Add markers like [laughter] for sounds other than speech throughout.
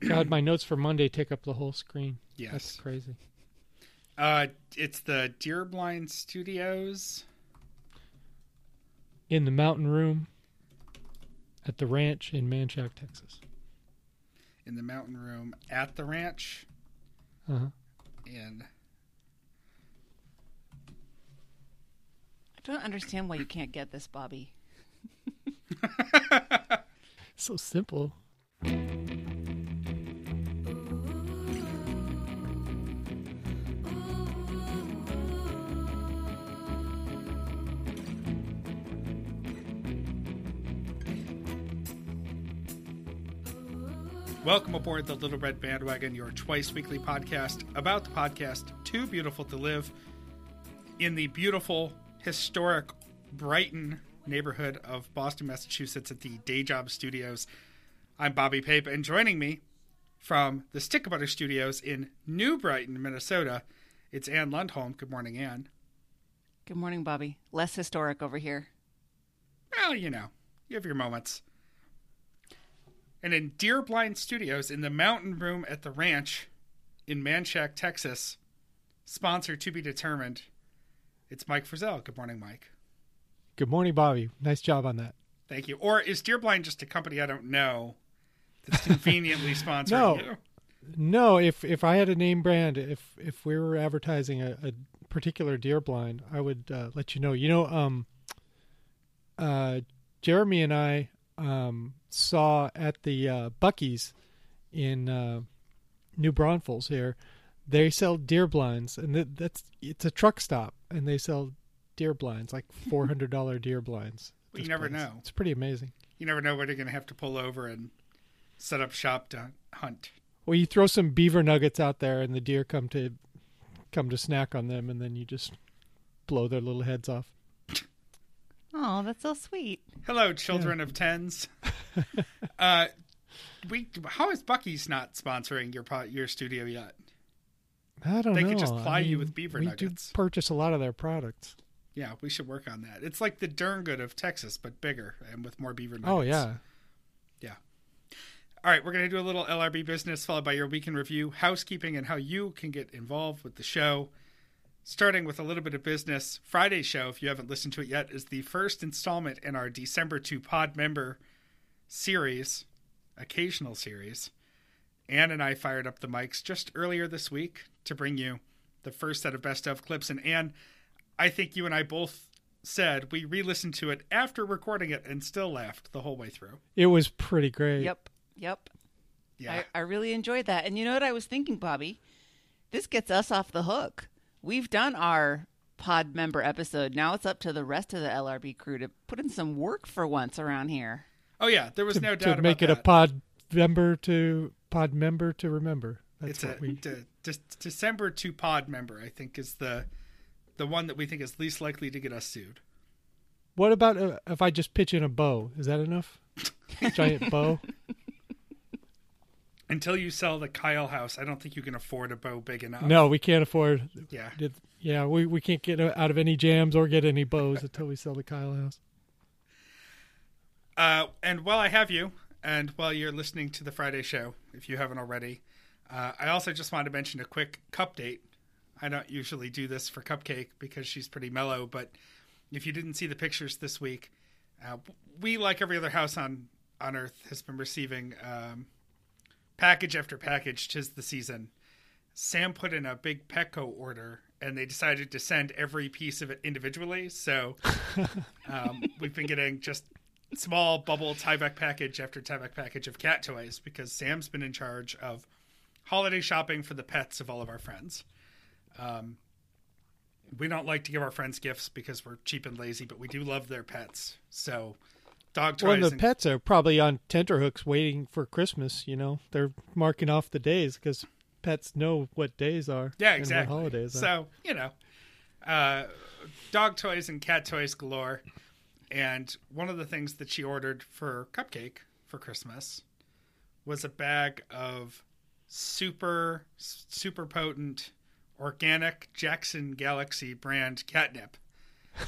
God, my notes for Monday take up the whole screen. Yes. That's crazy. Uh, it's the Deerblind Studios. In the mountain room at the ranch in Manchaca, Texas. in the mountain room at the ranch Uh-huh. and I don't understand why you can't get this, Bobby. [laughs] [laughs] So simple. Welcome aboard the little red bandwagon your twice weekly podcast about the podcast too beautiful to live in the beautiful historic brighton neighborhood of boston massachusetts at the day job studios i'm bobby pape and joining me from the stick butter studios in new brighton minnesota it's ann lundholm good morning ann Good morning, Bobby. Less historic over here. Well, you know, you have your moments. And in Deer Blind Studios in the Mountain Room at the Ranch in Manchaca, Texas, sponsor to be determined, it's Mike Frizzell. Good morning, Mike. Good morning, Bobby. Nice job on that. Thank you. Or is Deer Blind just a company I don't know that's [laughs] conveniently sponsoring No. you? No, if if I had a name brand, if if we were advertising a, a particular deer blind, I would uh, let you know. You know, um, uh, Jeremy and I um, saw at the uh, Buc-ee's in uh, New Braunfels here. They sell deer blinds, and that, that's it's a truck stop, and they sell deer blinds, like [laughs] four hundred dollar deer blinds. Well, you never place. know. It's pretty amazing. You never know where they're going to have to pull over and set up shop to hunt. Well, you throw some beaver nuggets out there, and the deer come to come to snack on them, and then you just blow their little heads off. Oh, that's so sweet. Hello, children of tens. [laughs] uh, we how is Buc-ee's not sponsoring your po- your studio yet? I don't They know. They could just I ply you with beaver we nuggets. do purchase a lot of their products. Yeah, we should work on that. It's like the Derngood of Texas, but bigger and with more beaver nuggets. Oh yeah, yeah. All right, we're gonna do a little LRB business followed by your weekend review, housekeeping, and how you can get involved with the show. Starting with a little bit of business, Friday's show, if you haven't listened to it yet, is the first installment in our December 2 Pod member series, occasional series. Ann and I fired up the mics just earlier this week to bring you the first set of best of clips. And Ann, I think you and I both said we re listened to it after recording it and still laughed the whole way through. it was pretty great. Yep. Yep. Yeah. I, I really enjoyed that. And you know what I was thinking, Bobby? This gets us off the hook. We've done our pod member episode. Now it's up to the rest of the LRB crew to put in some work for once around here. oh, yeah, there was To, no doubt to doubt make it about a pod member to pod member to remember. That's It's what a we. de- de- December 2 Pod member, I think, is the the one that we think is least likely to get us sued. What about uh, if I just pitch in a bow? Is that enough? [laughs] Giant bow. Until you sell the Kyle house, I don't think you can afford a bow big enough. No, we can't afford. Yeah. Yeah, we, we can't get out of any jams or get any bows until we sell the Kyle house. Uh, and while I have you, and while you're listening to the Friday show, if you haven't already, uh, I also just wanted to mention a quick cup date. I don't usually do this for Cupcake because she's pretty mellow, but if you didn't see the pictures this week, uh, we, like every other house on, on Earth, has been receiving um, package after package. Tis the season. Sam put in a big Petco order, and they decided to send every piece of it individually. So [laughs] um, we've been getting just small bubble Tyvek package after Tyvek package of cat toys because Sam's been in charge of holiday shopping for the pets of all of our friends. Um, we don't like to give our friends gifts because we're cheap and lazy, but we do love their pets. So, dog toys. Well, and the and- pets are probably on tenterhooks waiting for Christmas. You know, they're marking off the days because pets know what days are. Yeah, exactly. holidays are. So you know, uh, dog toys and cat toys galore. And one of the things that she ordered for Cupcake for Christmas was a bag of super super potent organic Jackson Galaxy brand catnip.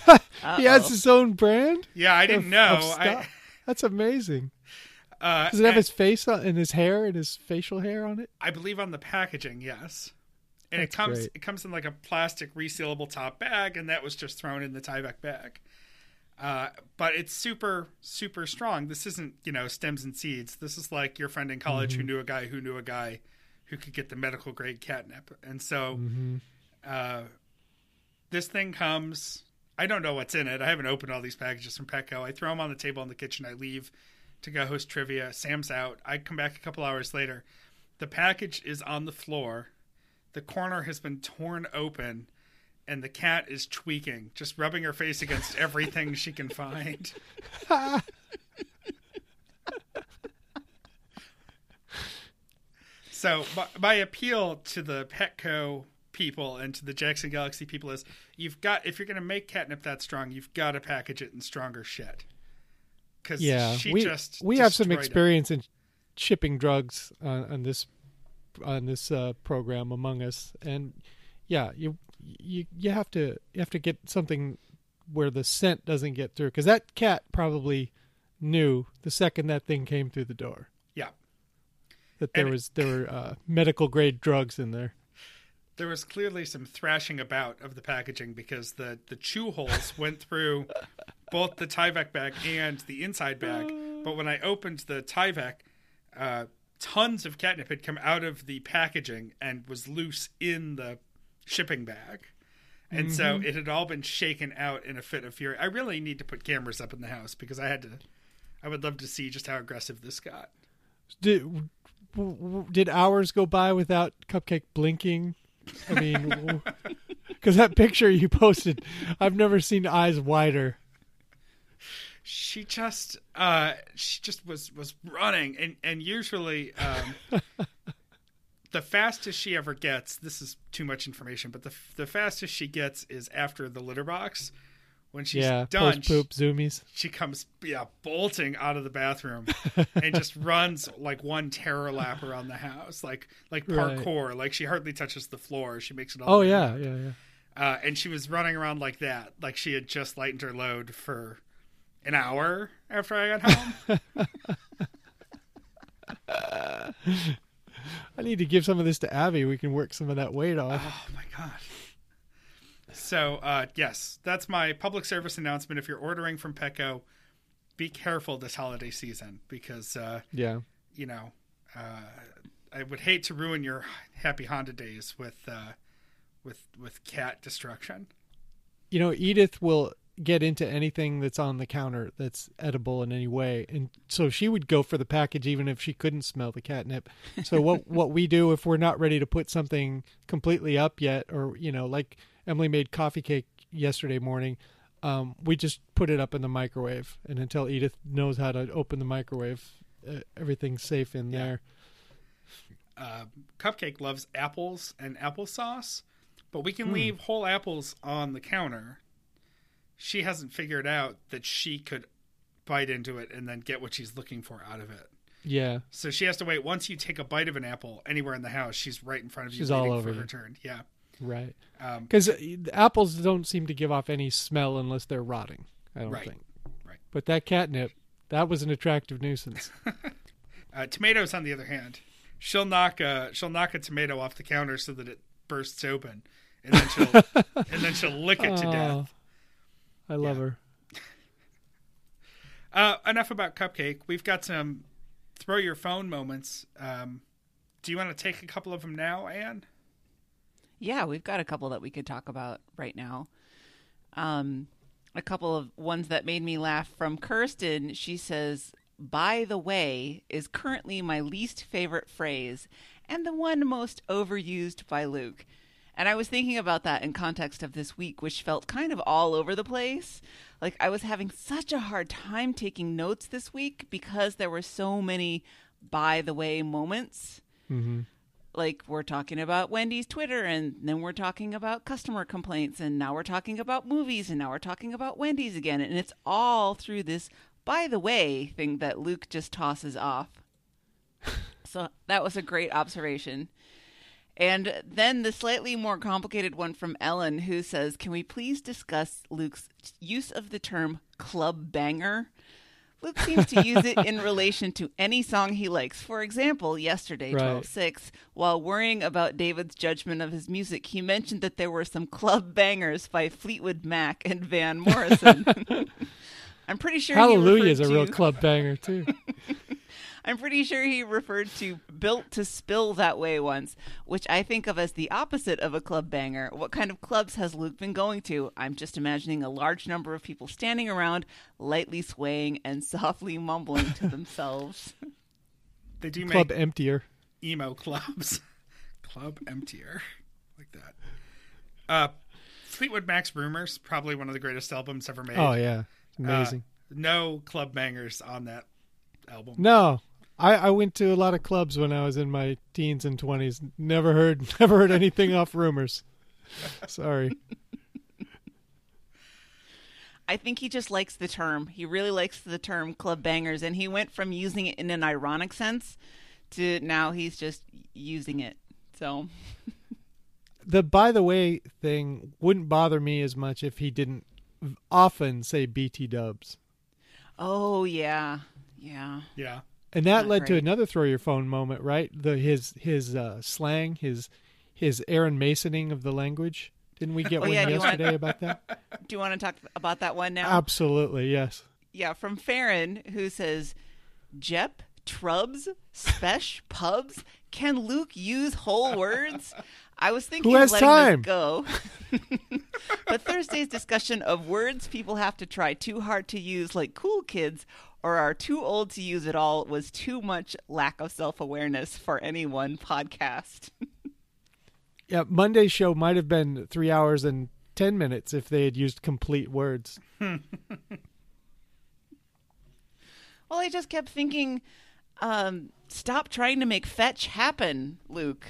[laughs] He has his own brand. Yeah, I didn't of- know. of I. That's amazing. Uh, Does it have his face on, and his hair and his facial hair on it? I believe on the packaging, yes. And That's it comes great. it comes in like a plastic resealable top bag, and that was just thrown in the Tyvek bag. Uh, but it's super super strong. This isn't you know stems and seeds. This is like your friend in college Mm-hmm. who knew a guy who knew a guy who could get the medical grade catnip, and so Mm-hmm. uh, this thing comes. I don't know what's in it. I haven't opened all these packages from Petco. I throw them on the table in the kitchen. I leave to go host trivia. Sam's out. I come back a couple hours later. The package is on the floor. The corner has been torn open, and the cat is tweaking, just rubbing her face against [laughs] everything she can find. [laughs] So my, my appeal to the Petco people and to the Jackson Galaxy people is you've got if you're going to make catnip that strong, you've got to package it in stronger shit. Because Yeah, she we just we have some experience in shipping drugs on, on this on this uh, program among us, and yeah, you you you have to you have to get something where the scent doesn't get through. Because that cat probably knew the second that thing came through the door. Yeah, that there And- was there were uh, medical grade drugs in there. There was clearly some thrashing about of the packaging because the the chew holes [laughs] went through both the Tyvek bag and the inside bag. [sighs] But when I opened the Tyvek, uh, tons of catnip had come out of the packaging and was loose in the shipping bag. And so it had all been shaken out in a fit of fury. I really need to put cameras up in the house because I had to. I would love to see just how aggressive this got. Did did hours go by without Cupcake blinking? I mean, because [laughs] that picture you posted, I've never seen eyes wider. she just uh she just was was running and and usually um [laughs] the fastest she ever gets this is too much information but the the fastest she gets is after the litter box when she's yeah, done poop zoomies. she comes yeah bolting out of the bathroom and just [laughs] runs like one terror lap around the house like like Right. parkour like she hardly touches the floor she makes it all Oh yeah, yeah, yeah. uh, and she was running around like that like she had just lightened her load for an hour after i got [laughs] home I need to give some of this to Abby. We can work some of that weight off. Oh my god. So, uh, yes, that's my public service announcement. If you're ordering from Petco, be careful this holiday season because, uh, Yeah. you know, uh, I would hate to ruin your happy Honda days with uh, with with cat destruction. You know, Edith will get into anything that's on the counter that's edible in any way, and so she would go for the package even if she couldn't smell the catnip. So what [laughs] what we do if we're not ready to put something completely up yet, or you know, like Emily made coffee cake yesterday morning. Um, we just put it up in the microwave, and until Edith knows how to open the microwave, uh, everything's safe in Yeah. there. Uh, Cupcake loves apples and applesauce, but we can leave whole apples on the counter. She hasn't figured out that she could bite into it and then get what she's looking for out of it. Yeah, So she has to wait. Once you take a bite of an apple anywhere in the house, she's right in front of you, She's all waiting over for her turn. Yeah. Right. Um, Because apples don't seem to give off any smell unless they're rotting. I don't Right. think. Right. But that catnip, that was an attractive nuisance. [laughs] uh, tomatoes, on the other hand, she'll knock a she'll knock a tomato off the counter so that it bursts open, and then she'll [laughs] and then she'll lick it to death. Oh, I love Yeah. her. [laughs] Uh, enough about Cupcake. We've got some throw your phone moments. Um, do you want to take a couple of them now, Anne? Yeah, we've got a couple that we could talk about right now. Um, a couple of ones that made me laugh from Kirsten. She says, "By the way," is currently my least favorite phrase and the one most overused by Luke. And I was thinking about that in context of this week, which felt kind of all over the place. Like I was having such a hard time taking notes this week because there were so many by the way moments like we're talking about Wendy's Twitter and then we're talking about customer complaints and now we're talking about movies and now we're talking about Wendy's again and it's all through this by the way thing that Luke just tosses off. [laughs] so that was a great observation. And then the slightly more complicated one from Ellen who says, "Can we please discuss Luke's use of the term club banger?" Luke seems to use it in relation to any song he likes. For example, yesterday, Right. 12 6, while worrying about David's judgment of his music, he mentioned that there were some club bangers by Fleetwood Mac and Van Morrison. [laughs] I'm pretty sure he Hallelujah is a real club banger too. [laughs] I'm pretty sure he referred to Built to Spill that way once, which I think of as the opposite of a club banger. What kind of clubs has Luke been going to? I'm just imagining a large number of people standing around, lightly swaying and [laughs] softly mumbling to themselves. [laughs] They do make Club emptier. emo clubs. [laughs] Club emptier. Like that. Uh, Fleetwood Mac's Rumors, probably one of the greatest albums ever made. Oh yeah, It's Uh, amazing. no club bangers on that album. no, I, I went to a lot of clubs when I was in my teens and twenties. Never heard, [laughs] never heard anything off rumors. Sorry. I think he just likes the term. He really likes the term club bangers, and he went from using it in an ironic sense to now he's just using it. So [laughs] The by the way thing wouldn't bother me as much if he didn't often say BT Dubs. Oh yeah, yeah. Yeah. And that Not led to another throw your phone moment, right? The his his uh, slang, his his Aaron Masoning of the language. Didn't we get [laughs] Oh, one yeah, you want- yesterday about that? [laughs] Do you want to talk about that one now? Absolutely, yes. yeah, from Farron, who says, "Jep, Trubs, Spesh, Pubs. Can Luke use whole words?" I was thinking Who has of letting time? this go. [laughs] but Thursday's discussion of words people have to try too hard to use, like cool kids, or are too old to use at all, was too much lack of self awareness for any one podcast. [laughs] Yeah, Monday's show might have been three hours and ten minutes if they had used complete words. [laughs] Well, I just kept thinking, um, stop trying to make fetch happen, Luke.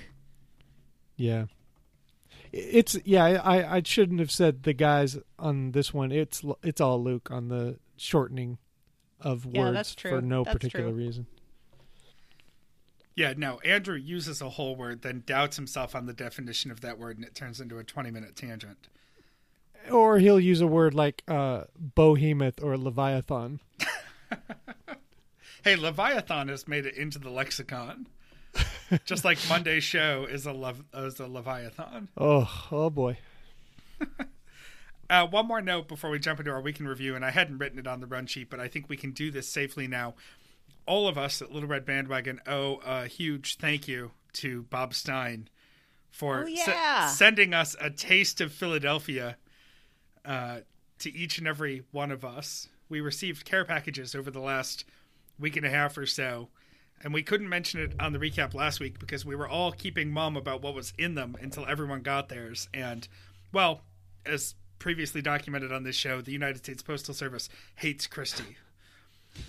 Yeah. It's yeah. I I shouldn't have said the guys on this one. It's it's all Luke on the shortening of Yeah, words that's true. for no That's particular true. reason. Yeah, no. Andrew uses a whole word, then doubts himself on the definition of that word, and it turns into a 20 minute tangent. Or he'll use a word like uh, behemoth or leviathan. [laughs] Hey, Leviathan has made it into the lexicon. [laughs] Just like Monday's show is a, lev- is a Leviathan. Oh, oh boy. [laughs] Uh, one more note before we jump into our weekend review, and I hadn't written it on the run sheet, but I think we can do this safely now. All of us at Little Red Bandwagon owe a huge thank you to Bob Stein for Oh, se- sending us a taste of Philadelphia uh, to each and every one of us. We received care packages over the last week and a half or so, and we couldn't mention it on the recap last week because we were all keeping mum about what was in them until everyone got theirs. And, well, as previously documented on this show, the United States Postal Service hates Christie. [laughs]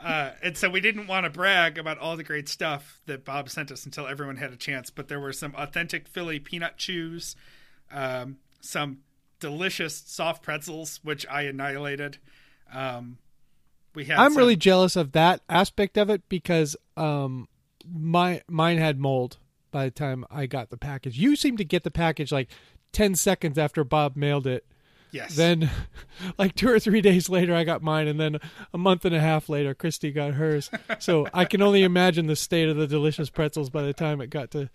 uh, and so we didn't want to brag about all the great stuff that Bob sent us until everyone had a chance. But there were some authentic Philly peanut chews, um, some delicious soft pretzels, which I annihilated. Um, we had. I'm some- really jealous of that aspect of it because um, my mine had mold by the time I got the package. You seem to get the package like ten seconds after Bob mailed it. yes. Then, [laughs] like two or three days later, I got mine, and then a month and a half later, Christy got hers. So I can only imagine the state of the delicious pretzels by the time it got to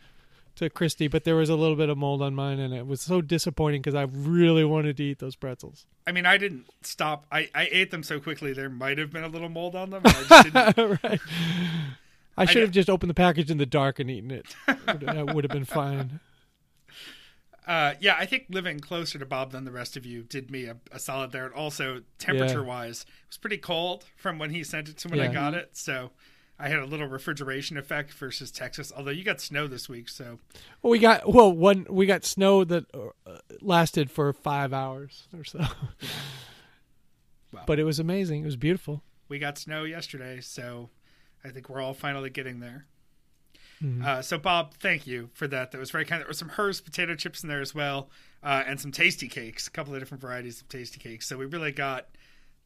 to Christy. But there was a little bit of mold on mine, and it was so disappointing because I really wanted to eat those pretzels. I mean, I didn't stop. I, I ate them so quickly there might have been a little mold on them. I just didn't [laughs] right. I should know- have just opened the package in the dark and eaten it. That would have been fine. [laughs] Uh, yeah, I think living closer to Bob than the rest of you did me a, a solid there. And also, temperature wise, it was pretty cold from when he sent it to when I got it. So I had a little refrigeration effect versus Texas. Although you got snow this week, so Well, we got well one. We got snow that uh, lasted for five hours or so. [laughs] Wow. But it was amazing. It was beautiful. we got snow yesterday. So I think we're all finally getting there. Mhm. Uh, so Bob, thank you for that. That was very kind. There were some Herr's potato chips in there as well, uh, and some Tastykakes. A couple of different varieties of Tastykakes. So we really got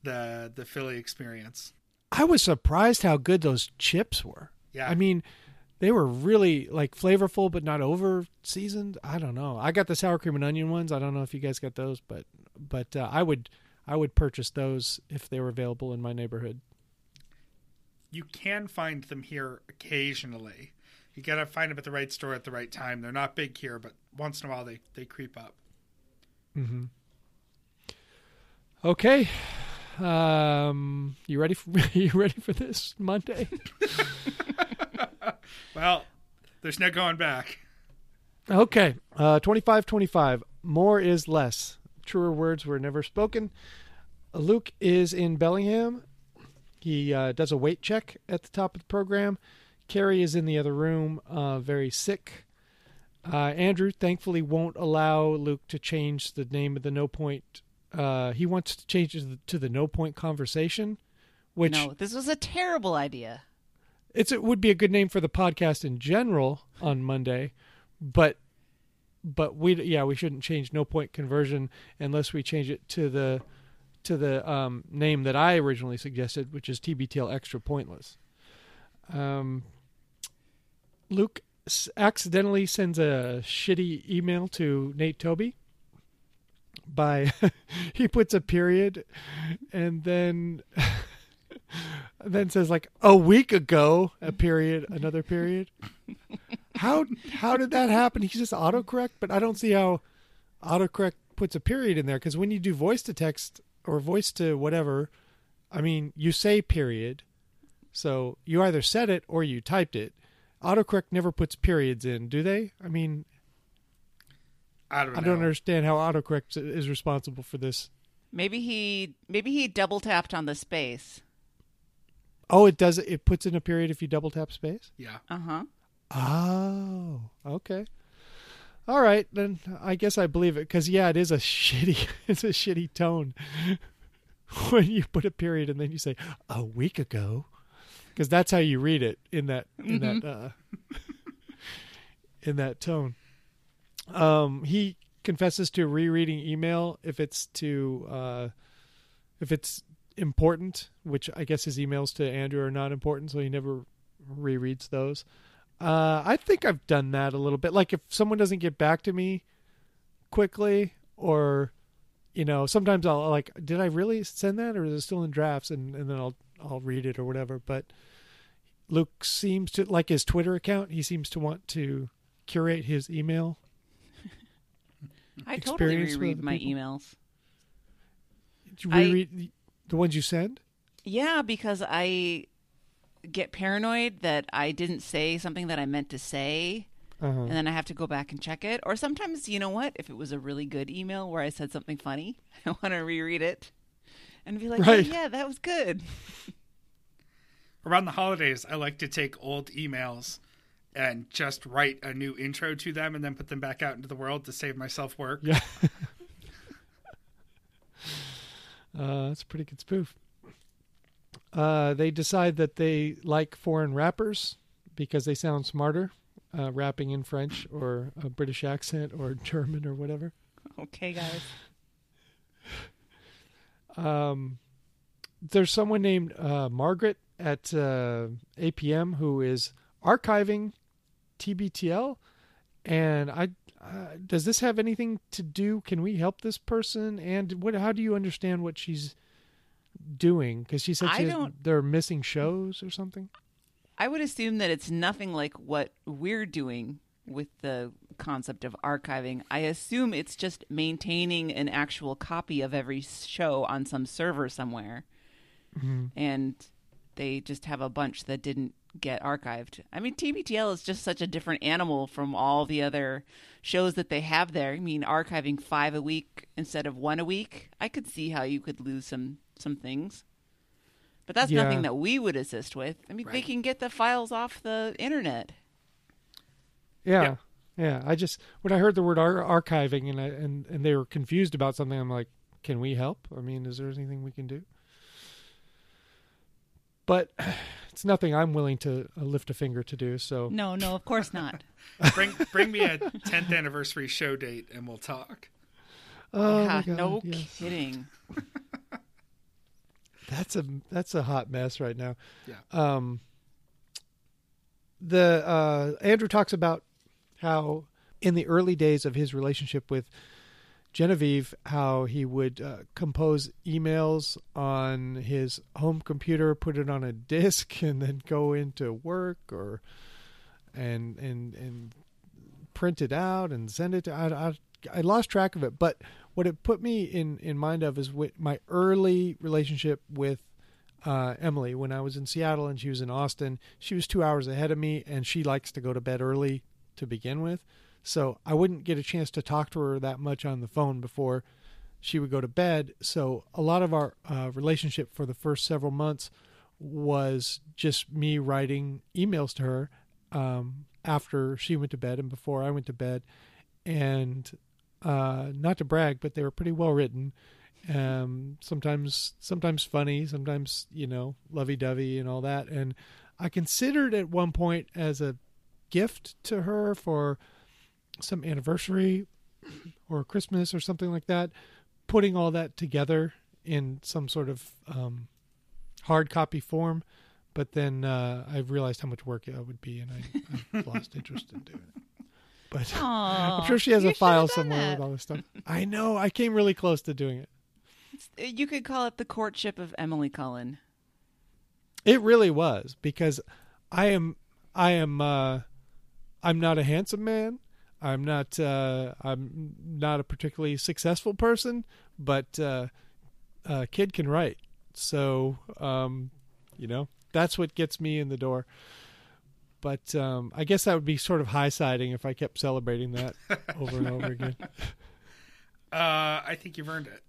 the the Philly experience. I was surprised how good those chips were. Yeah, I mean, they were really like flavorful, but not over seasoned. I don't know. I got the sour cream and onion ones. I don't know if you guys got those, but but uh, I would I would purchase those if they were available in my neighborhood. You can find them here occasionally. You gotta find them at the right store at the right time. They're not big here, but once in a while they, they creep up. Mm-hmm. Okay. Um, you ready for [laughs] you ready for this Monday? [laughs] [laughs] Well, there's no going back. Okay. Uh, 25 25. More is less. Truer words were never spoken. Luke is in Bellingham. He uh, does a weight check at the top of the program. Carrie is in the other room, uh, very sick. Uh, Andrew thankfully won't allow Luke to change the name of the No Point. Uh, he wants to change it to the, to the No Point Conversation, which no, this was a terrible idea. it's it would be a good name for the podcast in general on Monday, but but we yeah we shouldn't change no point conversion unless we change it to the to the um, name that I originally suggested, which is TBTL extra pointless. Um, Luke accidentally sends a shitty email to Nate Toby by [laughs] he puts a period and then [laughs] then says like a week ago a period another period how how did that happen he's just autocorrect but i don't see how autocorrect puts a period in there because when you do voice to text or voice to whatever i mean you say period so you either said it or you typed it autocorrect never puts periods in do they i mean I don't know. i don't understand how autocorrect is responsible for this Maybe he maybe he double tapped on the space. oh it does it puts in a period if you double tap space Yeah. Uh huh. Oh, okay. All right, then I guess I believe it because yeah, it is a [laughs] shitty, it's a shitty tone [laughs] when you put a period and then you say a week ago, because that's how you read it in that in that uh, [laughs] in that tone. Um, he confesses to rereading email if it's to uh, if it's important, which I guess his emails to Andrew are not important, so he never rereads those. Uh, I think I've done that a little bit. Like if someone doesn't get back to me quickly, or you know, sometimes I'll like, did I really send that, or is it still in drafts? And and then I'll I'll read it or whatever. But Luke seems to like his Twitter account. He seems to want to curate his email. [laughs] I totally reread my people? emails. Did you I- reread the, the ones you send? Yeah, because I get paranoid that I didn't say something that I meant to say, Uh-huh. and then I have to go back and check it. Or sometimes, you know what? If it was a really good email where I said something funny, [laughs] I want to reread it and be like, oh, Right. yeah, that was good. [laughs] Around the holidays, I like to take old emails and just write a new intro to them and then put them back out into the world to save myself work. Yeah. [laughs] uh, that's a pretty good spoof. Uh, they decide that they like foreign rappers because they sound smarter, uh, rapping in French or a British accent or [laughs] German or whatever. Okay, guys. [laughs] Um, there's someone named uh, Margaret at uh, APM who is archiving TBTL, and I uh, does this have anything to do? Can we help this person? And what? How do you understand what she's doing? Because she said I has- don't- they're missing shows or something. I would assume that it's nothing like what we're doing with the concept of archiving. I assume it's just maintaining an actual copy of every show on some server somewhere. Mm-hmm. And they just have a bunch that didn't get archived. I mean, TBTL is just such a different animal from all the other shows that they have there. I mean, archiving five a week instead of one a week, I could see how you could lose some some things. But that's Yeah. nothing that we would assist with. I mean, they can get the files off the internet. Yeah. yeah, I just when I heard the word ar- archiving and I, and and they were confused about something, I'm like, can we help? I mean, is there anything we can do? But [sighs] it's nothing I'm willing to uh, lift a finger to do. So No, no, of course not. [laughs] bring bring me a 10th anniversary show date and we'll talk. oh [laughs] yeah, my God, no yes. kidding. [laughs] That's a that's a hot mess right now. Yeah. Um. The uh, Andrew talks about how in the early days of his relationship with Genevieve how he would uh, compose emails on his home computer, put it on a disk, [laughs] and then go into work or and and and print it out and send it to. I, I, I lost track of it, but what it put me in in mind of is with my early relationship with uh, Emily when I was in Seattle and she was in Austin. She was two hours ahead of me, and she likes to go to bed early to begin with. So I wouldn't get a chance to talk to her that much on the phone before she would go to bed. So a lot of our uh, relationship for the first several months was just me writing emails to her um, after she went to bed and before I went to bed. And uh, not to brag, but they were pretty well written. Um, sometimes, sometimes funny, sometimes you know, lovey-dovey and all that. And I considered at one point as a gift to her for some anniversary or Christmas or something like that, putting all that together in some sort of um, hard copy form. But then uh, I realized how much work it would be, and I, I lost interest in doing it. But [laughs] Aw, I'm sure she has a file somewhere that. with all this stuff. [laughs] I know. I came really close to doing it. You could call it the courtship of Emily Cullen. It really was because I am I am uh I'm not a handsome man. I'm not uh I'm not a particularly successful person, but uh a kid can write. So um you know, that's what gets me in the door. But um I guess that would be sort of high siding if I kept celebrating that [laughs] over and over again. [laughs] Uh, I think you've earned it.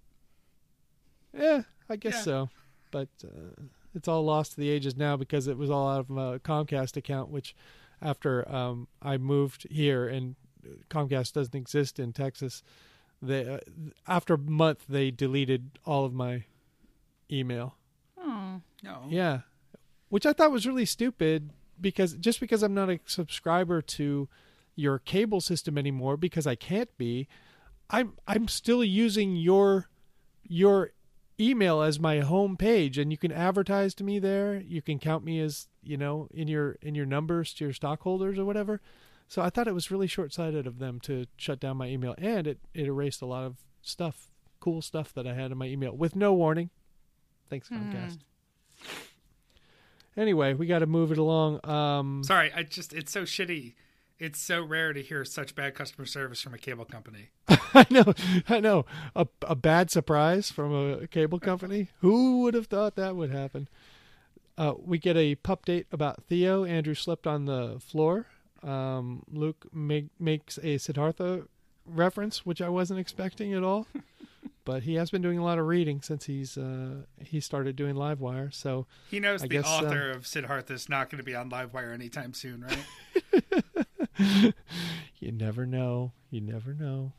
Yeah, I guess Yeah. so. But uh, it's all lost to the ages now because it was all out of a Comcast account, which after um, I moved here and Comcast doesn't exist in Texas, they uh, after a month they deleted all of my email. Oh, No. Yeah, which I thought was really stupid because just because I'm not a subscriber to your cable system anymore because I can't be, I'm I'm still using your your email as my home page and you can advertise to me there. You can count me as, you know, in your in your numbers to your stockholders or whatever. So I thought it was really short-sighted of them to shut down my email and it it erased a lot of stuff, cool stuff that I had in my email with no warning. Thanks Comcast. Hmm. Anyway, we got to move it along. Um, Sorry, I just it's so shitty. It's so rare to hear such bad customer service from a cable company. [laughs] I know, I know. A, a bad surprise from a cable company. Who would have thought that would happen? Uh, we get a pup date about Theo. Andrew slept on the floor. Um, Luke make, makes a Siddhartha reference, which I wasn't expecting at all. [laughs] but he has been doing a lot of reading since he's uh, he started doing Livewire. So He knows I the guess, uh, author of Siddhartha is not going to be on Livewire anytime soon, right? [laughs] [laughs] you never know. You never know.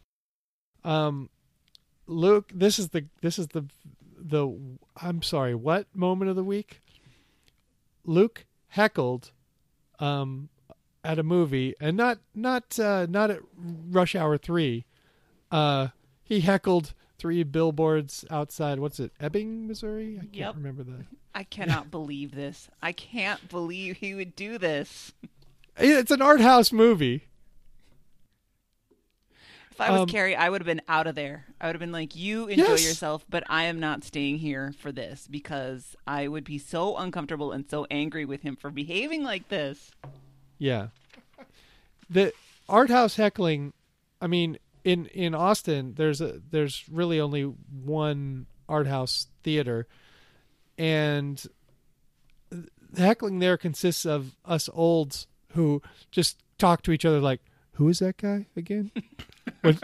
Um, Luke, this is the this is the the I'm sorry, what moment of the week? Luke heckled um at a movie and not not uh not at rush hour 3. Uh he heckled three billboards outside what's it? Ebbing, Missouri? I can't Yep. remember that. I cannot believe this. I can't believe he would do this. It's an art house movie. If I was Um, Carrie, I would have been out of there. I would have been like, "You enjoy Yes. yourself, but I am not staying here for this because I would be so uncomfortable and so angry with him for behaving like this." Yeah. The art house heckling, I mean, in in Austin, there's a there's really only one art house theater, and the heckling there consists of us olds who just talk to each other like, "Who is that guy again? [laughs] was,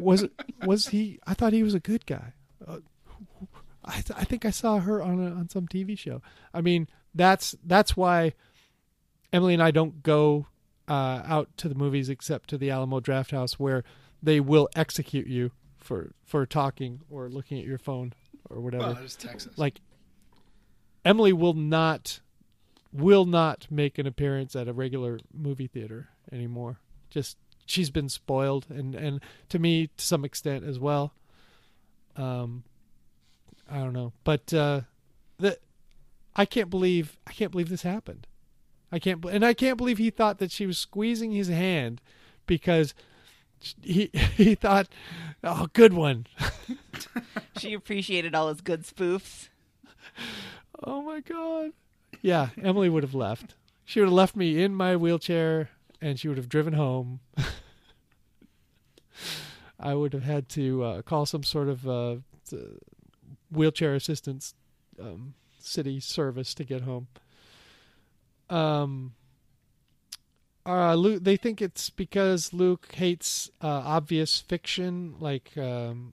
was it was he? I thought he was a good guy. Uh, I th- I think I saw her on a, on some TV show. I mean, that's that's why." Emily and I don't go uh, out to the movies except to the Alamo Drafthouse, where they will execute you for for talking or looking at your phone or whatever. well, Texas. like Emily will not will not make an appearance at a regular movie theater anymore. Just she's been spoiled, and and to me to some extent as well. Um, I don't know, but uh, the I can't believe I can't believe this happened. I can't, and I can't believe he thought that she was squeezing his hand because he [laughs] he thought, oh, good one. [laughs] She appreciated all his good spoofs. Oh my god. Yeah, Emily would have left. She would have left me in my wheelchair and she would have driven home. [laughs] I would have had to uh, call some sort of uh, wheelchair assistance um, city service to get home. Um, uh, Luke, they think it's because Luke hates uh, obvious fiction, like um,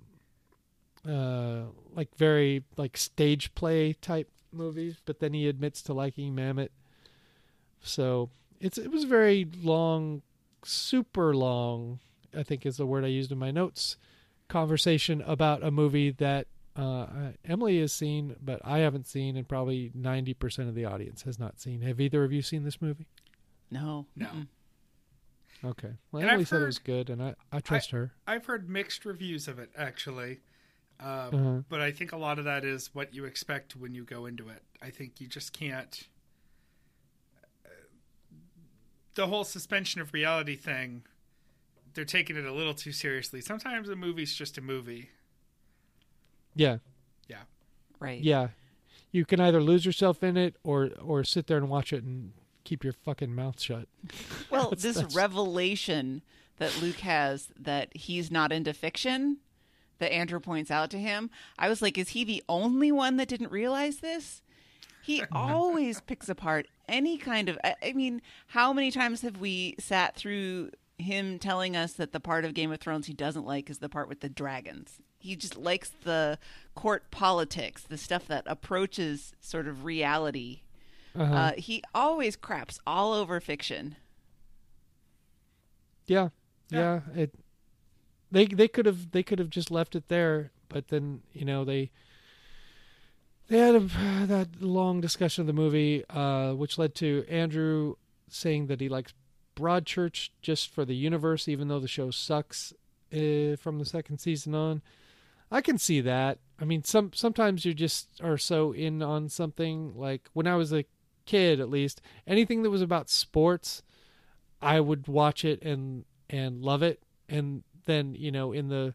uh, like very like stage play type movies. But then he admits to liking Mamet. So it's it was a very long, super long. I think is the word I used in my notes. Conversation about a movie that uh, Emily has seen, but I haven't seen, and probably ninety percent of the audience has not seen. Have either of you seen this movie? No. No. Mm-mm. Okay. Well, And Emily I've said it was good, and I, I trust her. I've heard mixed reviews of it actually, um, Uh-huh. but I think a lot of that is what you expect when you go into it. I think you just can't. uh, The whole suspension of reality thing, they're taking it a little too seriously. Sometimes a movie's just a movie. Yeah. Yeah. Right. Yeah. You can either lose yourself in it or or sit there and watch it and keep your fucking mouth shut. [laughs] Well, That's- this that's- revelation that Luke has that he's not into fiction that Andrew points out to him, I was like, is he the only one that didn't realize this? He [laughs] always picks apart any kind of. I I mean, how many times have we sat through him telling us that the part of Game of Thrones he doesn't like is the part with the dragons? He just likes the court politics, the stuff that approaches sort of reality. Uh-huh. Uh, he always craps all over fiction. yeah. Yeah. It they they could have they could have just left it there, but then, you know, they they had a, [sighs] that long discussion of the movie uh which led to Andrew saying that he likes Broadchurch just for the universe even though the show sucks uh, from the second season on. I can see that. I mean, some sometimes you just are so in on something. Like when I was a kid, at least anything that was about sports, I would watch it and and love it. And then you know, in the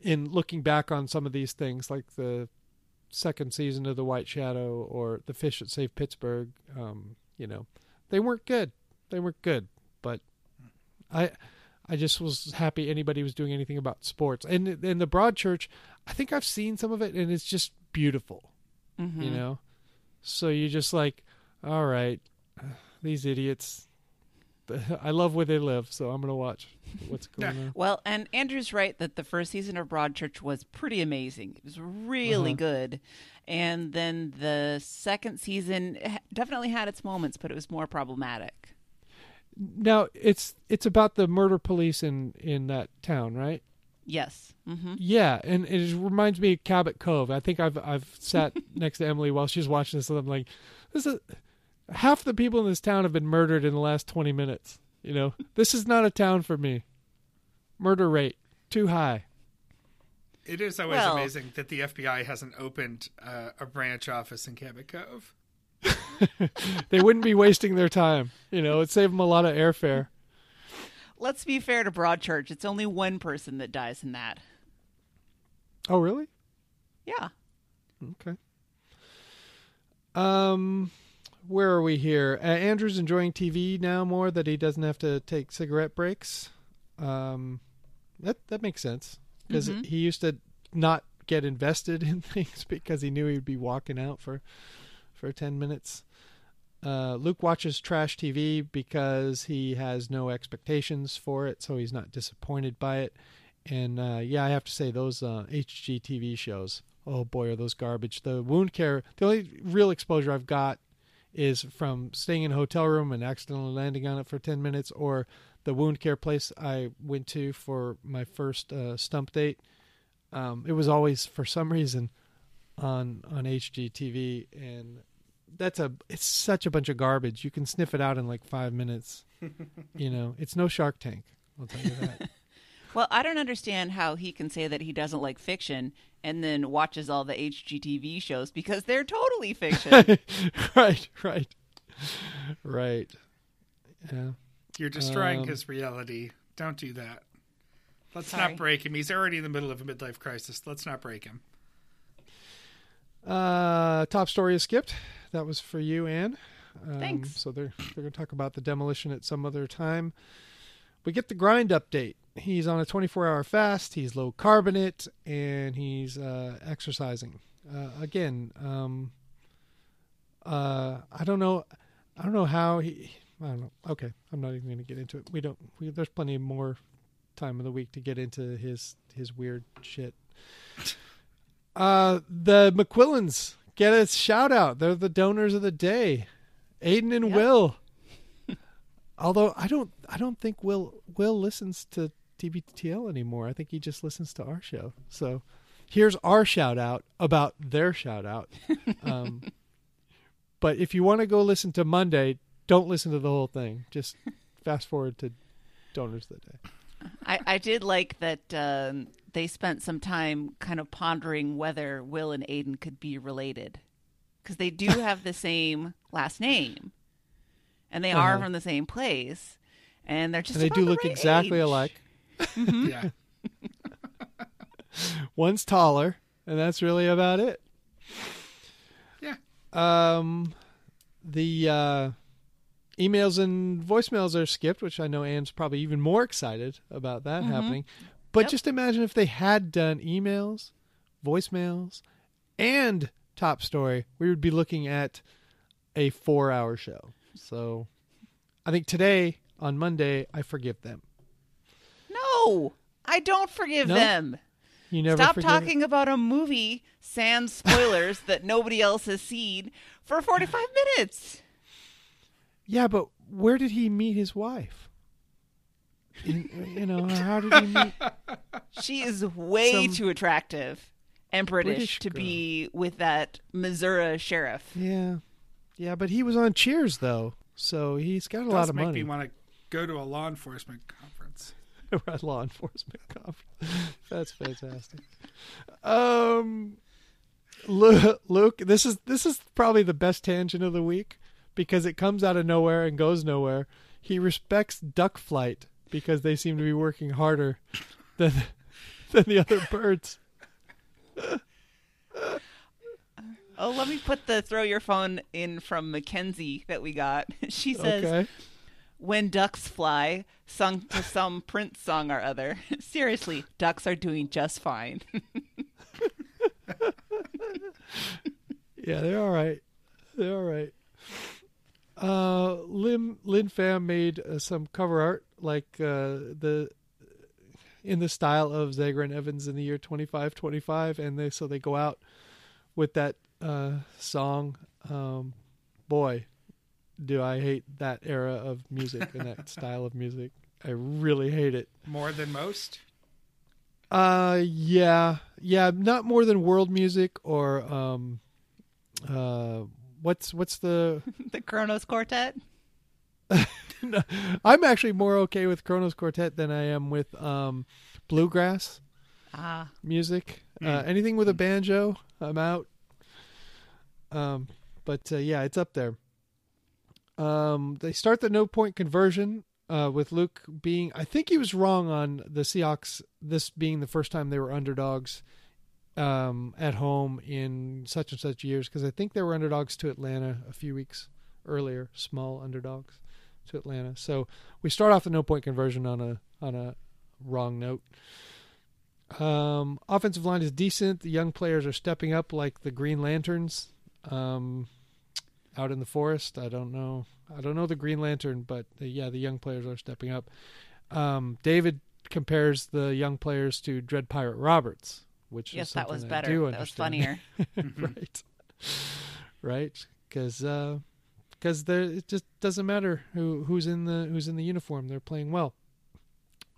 in looking back on some of these things, like the second season of The White Shadow or The Fish That Saved Pittsburgh, um, you know, they weren't good. They weren't good, but I. I just was happy anybody was doing anything about sports. And in the Broadchurch, I think I've seen some of it and it's just beautiful, Mhm. you know? So you just like, all right, these idiots. [laughs] I love where they live, so I'm going to watch what's [laughs] going on. Well, and Andrew's right that the first season of Broadchurch was pretty amazing. It was really Uh-huh. good. And then the second season definitely had its moments, but it was more problematic. Now, it's it's about the murder police in in that town, right? Yes. hmm Yeah, and it just reminds me of Cabot Cove. I think I've I've sat [laughs] next to Emily while she's watching this, and I'm like, this is half the people in this town have been murdered in the last 20 minutes. You know, [laughs] this is not a town for me. Murder rate too high. It is always Well- amazing that the FBI hasn't opened uh, a branch office in Cabot Cove. [laughs] They wouldn't be wasting their time. You know, it'd save them a lot of airfare. Let's be fair to Broadchurch. It's only one person that dies in that. Oh, really? Yeah. Okay. Um, where are we here? Uh, Andrew's enjoying TV now more that he doesn't have to take cigarette breaks. Um, that that makes sense because Mhm. he used to not get invested [laughs] in things because he knew he'd be walking out for for ten minutes. Uh, Luke watches trash TV because he has no expectations for it, so he's not disappointed by it. And uh, yeah, I have to say those uh, HGTV shows. Oh boy, are those garbage! The wound care. The only real exposure I've got is from staying in a hotel room and accidentally landing on it for ten minutes, or the wound care place I went to for my first uh, stump date. Um, it was always for some reason on on HGTV, and that's a it's such a bunch of garbage. You can sniff it out in like five minutes. [laughs] you know, it's no Shark Tank. I'll tell you that. [laughs] Well, I don't understand how he can say that he doesn't like fiction and then watches all the HGTV shows because they're totally fiction. [laughs] right, right, right. Yeah. You're destroying Um, his reality Don't do that. Let's Sorry. not break him. He's already in the middle of a midlife crisis. Let's not break him. Uh, top story is skipped. That was for you, Anne. Um, Thanks. So they're they're going to talk about the demolition at some other time. We get the grind update. He's on a 24-hour fast. He's low carbonate, and he's uh, exercising. Uh, again, um, uh, I don't know. I don't know how he. I don't know. Okay, I'm not even going to get into it. We don't. We, there's plenty more time of the week to get into his his weird shit. Uh, the McQuillans get a shout out. They're the donors of the day. Aiden and Yep. Will. [laughs] Although I don't, I don't think Will Will listens to TBTL anymore. I think he just listens to our show. So here's our shout out about their shout out. [laughs] Um, but if you want to go listen to Monday, don't listen to the whole thing. Just fast forward to donors of the day. I, I did like that um, they spent some time kind of pondering whether Will and Aiden could be related. Because they do [laughs] have the same last name. And they are Uh-huh. from the same place. And they're just And they about do the look right exactly age. alike. Yeah. [laughs] One's taller, and that's really about it. Yeah. Um, the uh, emails and voicemails are skipped, which I know Anne's probably even more excited about that happening. But Yep. just imagine if they had done emails, voicemails, and top story, we would be looking at a four-hour show. So, I think today on Monday, I forgive them. No, I don't forgive No? them. You never Stop forgive it? talking about a movie, sans spoilers, that nobody else has seen for 45 minutes. Yeah, but where did he meet his wife? You, you know, how did he meet? [laughs] She is way Some too attractive and British, British to girl. be with that Missouri sheriff. Yeah, yeah, but he was on Cheers though, so he's got a Does lot of make money. me want to go to a law enforcement conference. [laughs] at law enforcement conference. [laughs] That's fantastic. Um, Luke, this is this is probably the best tangent of the week because it comes out of nowhere and goes nowhere. He respects duck flight because they seem to be working harder than [laughs] than the other birds. [laughs] Oh, let me put the throw your phone in from Mackenzie that we got. [laughs] She says, Okay. When ducks fly, sung to some Prince song or other. Seriously, ducks are doing just fine. Yeah, they're all right. They're all right. Uh, Lim Lin Fam made uh, some cover art like uh, the in the style of Zager and Evans in the year twenty five twenty five, and they so they go out with that uh, song. Um, boy, do I hate that era of music and that [laughs] style of music. I really hate it. More than most. Uh, yeah, yeah, not more than world music or um, uh, what's what's the? [laughs] the Kronos Quartet? [laughs] [laughs] I'm actually more okay with Kronos Quartet than I am with um, bluegrass Ah, music. Uh, anything with a banjo, I'm out. Um, but uh, yeah, it's up there. Um, they start the no point conversion uh, with Luke being. I think he was wrong on the Seahawks. This being the first time they were underdogs um, at home in such and such years, because I think they were underdogs to Atlanta a few weeks earlier, small underdogs to Atlanta. So we start off the no point conversion on a on a wrong note. Um, offensive line is decent. The young players are stepping up like the Green Lanterns um, out in the forest. I don't know. I don't know the Green Lantern, but uh, yeah, the young players are stepping up. Um, David compares the young players to Dread Pirate Roberts, which yes, that was better. That was [laughs] funnier. right, right, because because there it just doesn't matter who who's in the who's in the uniform. They're playing well.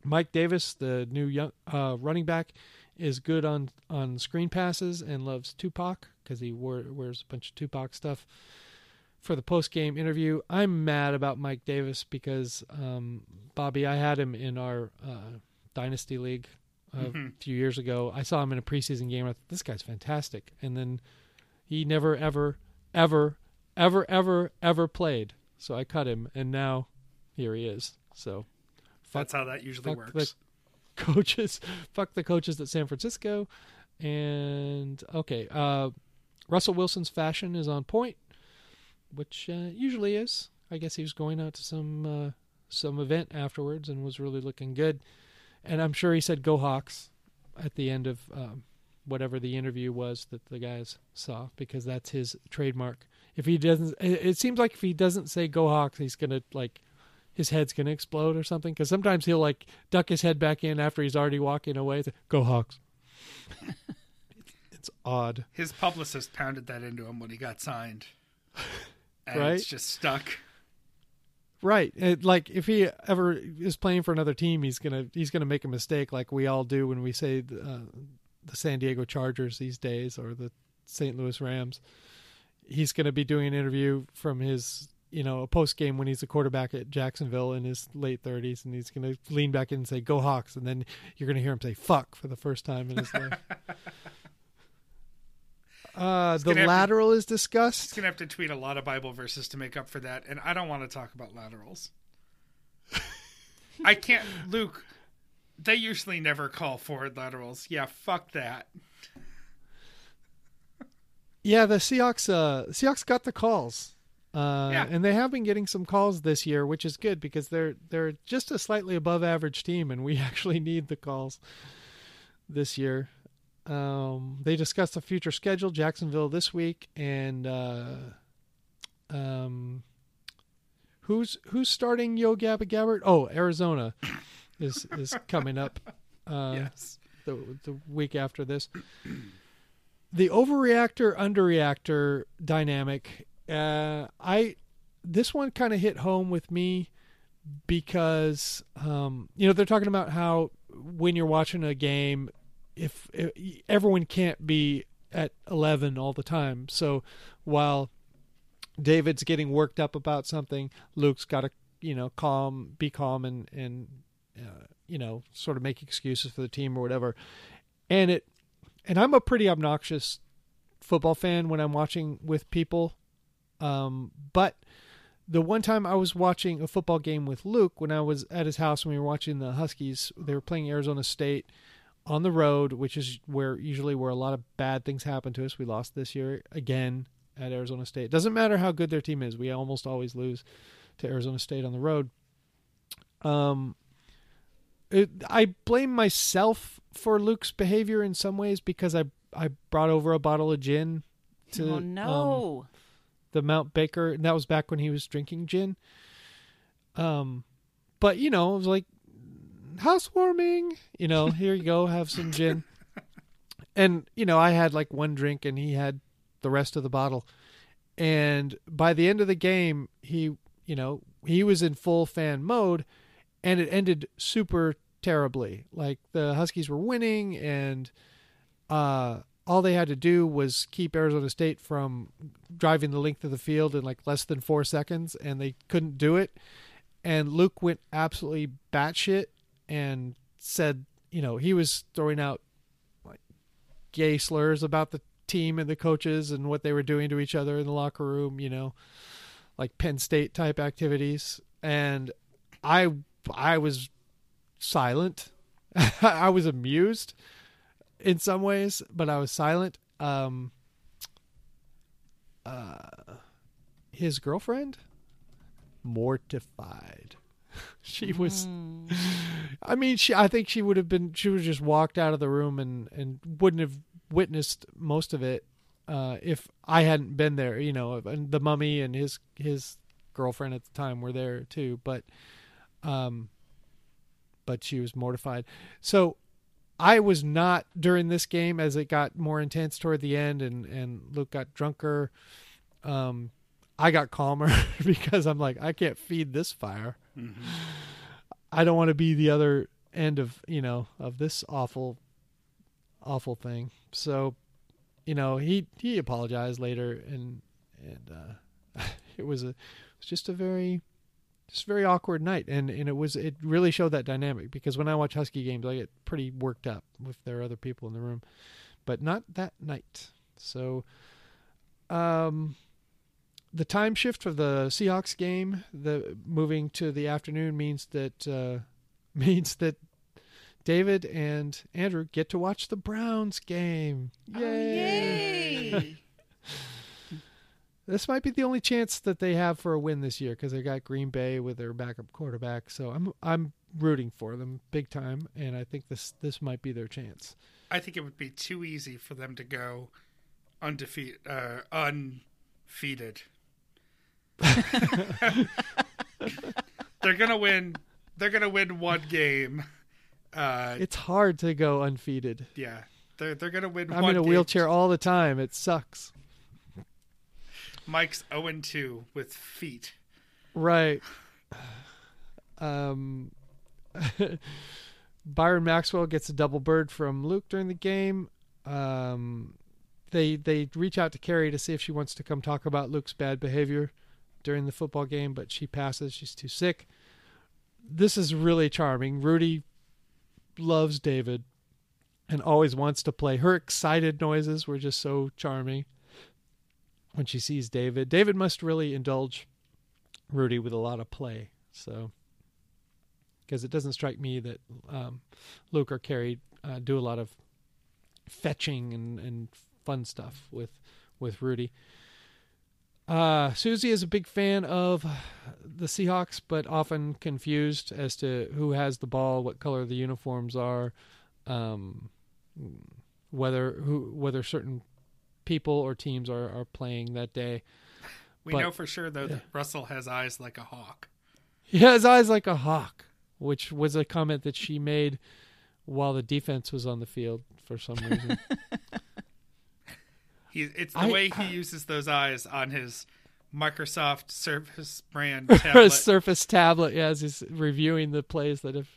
Mike Davis, the new young uh, running back, is good on on screen passes and loves Tupac because he wore, wears a bunch of Tupac stuff. For the post game interview, I'm mad about Mike Davis because um, Bobby, I had him in our uh, dynasty league a Mhm. few years ago. I saw him in a preseason game. I thought this guy's fantastic, and then he never, ever, ever, ever, ever, ever played. So I cut him, and now here he is. So That's how that usually fuck works. [laughs] coaches. fuck the coaches at San Francisco. And okay, uh, Russell Wilson's fashion is on point, which uh, usually is. I guess he was going out to some uh, some event afterwards and was really looking good. And I'm sure he said "Go Hawks" at the end of um, whatever the interview was that the guys saw because that's his trademark. If he doesn't, it seems like if he doesn't say "Go Hawks," he's gonna like his head's gonna explode or something. Because sometimes he'll like duck his head back in after he's already walking away. Go Hawks. it's odd. His publicist pounded that into him when he got signed. And Right. it's just stuck. Right. It, like if he ever is playing for another team, he's gonna he's gonna make a mistake, like we all do when we say uh, the San Diego Chargers these days or the St. Louis Rams. He's gonna be doing an interview from his you know a post game when he's a quarterback at Jacksonville in his late thirties, and he's gonna lean back in and say "Go Hawks," and then you're gonna hear him say "fuck" for the first time in his life. [laughs] Uh, the lateral is discussed. He's gonna have to tweet a lot of Bible verses to make up for that, and I don't want to talk about laterals. [laughs] I can't, Luke. They usually never call forward laterals. Yeah, fuck that. Yeah, the Seahawks. Uh, Seahawks got the calls, uh, Yeah. and they have been getting some calls this year, which is good because they're they're just a slightly above average team, and we [laughs] actually need the calls this year. Um, they discussed the future schedule, Jacksonville this week, and uh, um, who's who's starting Yo Gabba Gabbert? Oh, Arizona is is coming up. [laughs] Uh, yes. the the week after this. The overreactor underreactor dynamic, uh, I this one kind of hit home with me because um, you know they're talking about how when you're watching a game, if, if everyone can't be at eleven all the time, so while David's getting worked up about something, Luke's got to you know calm, be calm, and and uh, you know sort of make excuses for the team or whatever. And it, and I'm a pretty obnoxious football fan when I'm watching with people, um, but the one time I was watching a football game with Luke when I was at his house when we were watching the Huskies, they were playing Arizona State on the road, which is where usually where a lot of bad things happen to us. We lost this year again at Arizona State. Doesn't matter how good their team is, we almost always lose to Arizona State on the road. Um, it, I blame myself for Luke's behavior in some ways because I I brought over a bottle of gin to oh um, no! the Mount Baker, and that was back when he was drinking gin. Um, but you know, it was like housewarming. You know, here you go, have some gin. [laughs] And you know, I had like one drink, and he had the rest of the bottle. And by the end of the game, he, you know, he was in full fan mode, and it ended super terribly. Like the Huskies were winning, and uh, all they had to do was keep Arizona State from driving the length of the field in like less than four seconds, and they couldn't do it. And Luke went absolutely batshit and said, you know, he was throwing out like gay slurs about the team and the coaches and what they were doing to each other in the locker room, you know, like Penn State type activities. And I, I was silent. [laughs] I was amused in some ways, but I was silent. Um, uh, his girlfriend mortified. [laughs] she was. Mm. I mean, she. I think she would have been. She would have just walked out of the room and and wouldn't have witnessed most of it uh, if I hadn't been there. You know, and the mummy and his his girlfriend at the time were there too. But, um, but she was mortified. So I was not during this game as it got more intense toward the end and and Luke got drunker. Um, I got calmer [laughs] because I'm like I can't feed this fire. Mm-hmm. I don't want to be the other end of you know of this awful, awful thing. So, you know, he he apologized later and and uh, [laughs] it was a it was just a very just a very awkward night and and it was it really showed that dynamic because when I watch Husky games I get pretty worked up if there are other people in the room, but not that night. So, um, the time shift of the Seahawks game, the moving to the afternoon means that uh, [laughs] means that David and Andrew get to watch the Browns game. Oh, Yay! [laughs] This might be the only chance that they have for a win this year because they got Green Bay with their backup quarterback. So I'm I'm rooting for them big time, and I think this this might be their chance. I think it would be too easy for them to go undefeated, uh, [laughs] unfeated. they're gonna win. They're gonna win one game. Uh, It's hard to go undefeated. yeah, they're they're gonna win. I'm in a game. wheelchair all the time. It sucks. Mike's zero and two with feet. Right. Um, [laughs] Byron Maxwell gets a double bird from Luke during the game. Um, they they reach out to Carrie to see if she wants to come talk about Luke's bad behavior during the football game, but she passes. She's too sick. This is really charming. Rudy loves David and always wants to play. Her excited noises were just so charming when she sees David. David must really indulge Rudy with a lot of play. So, because it doesn't strike me that um, Luke or Carrie uh, do a lot of fetching and, and fun stuff with with Rudy. Uh, Susie is a big fan of the Seahawks, but often confused as to who has the ball, what color the uniforms are, um, whether who whether certain people or teams are, are playing that day. We But- know for sure though yeah. that Russell has eyes like a hawk. He has eyes like a hawk, which was a comment that she made while the defense was on the field for some reason. [laughs] He, it's the I- way he uses those eyes on his Microsoft Surface brand [laughs] tablet. Surface tablet, yeah, as he's reviewing the plays that have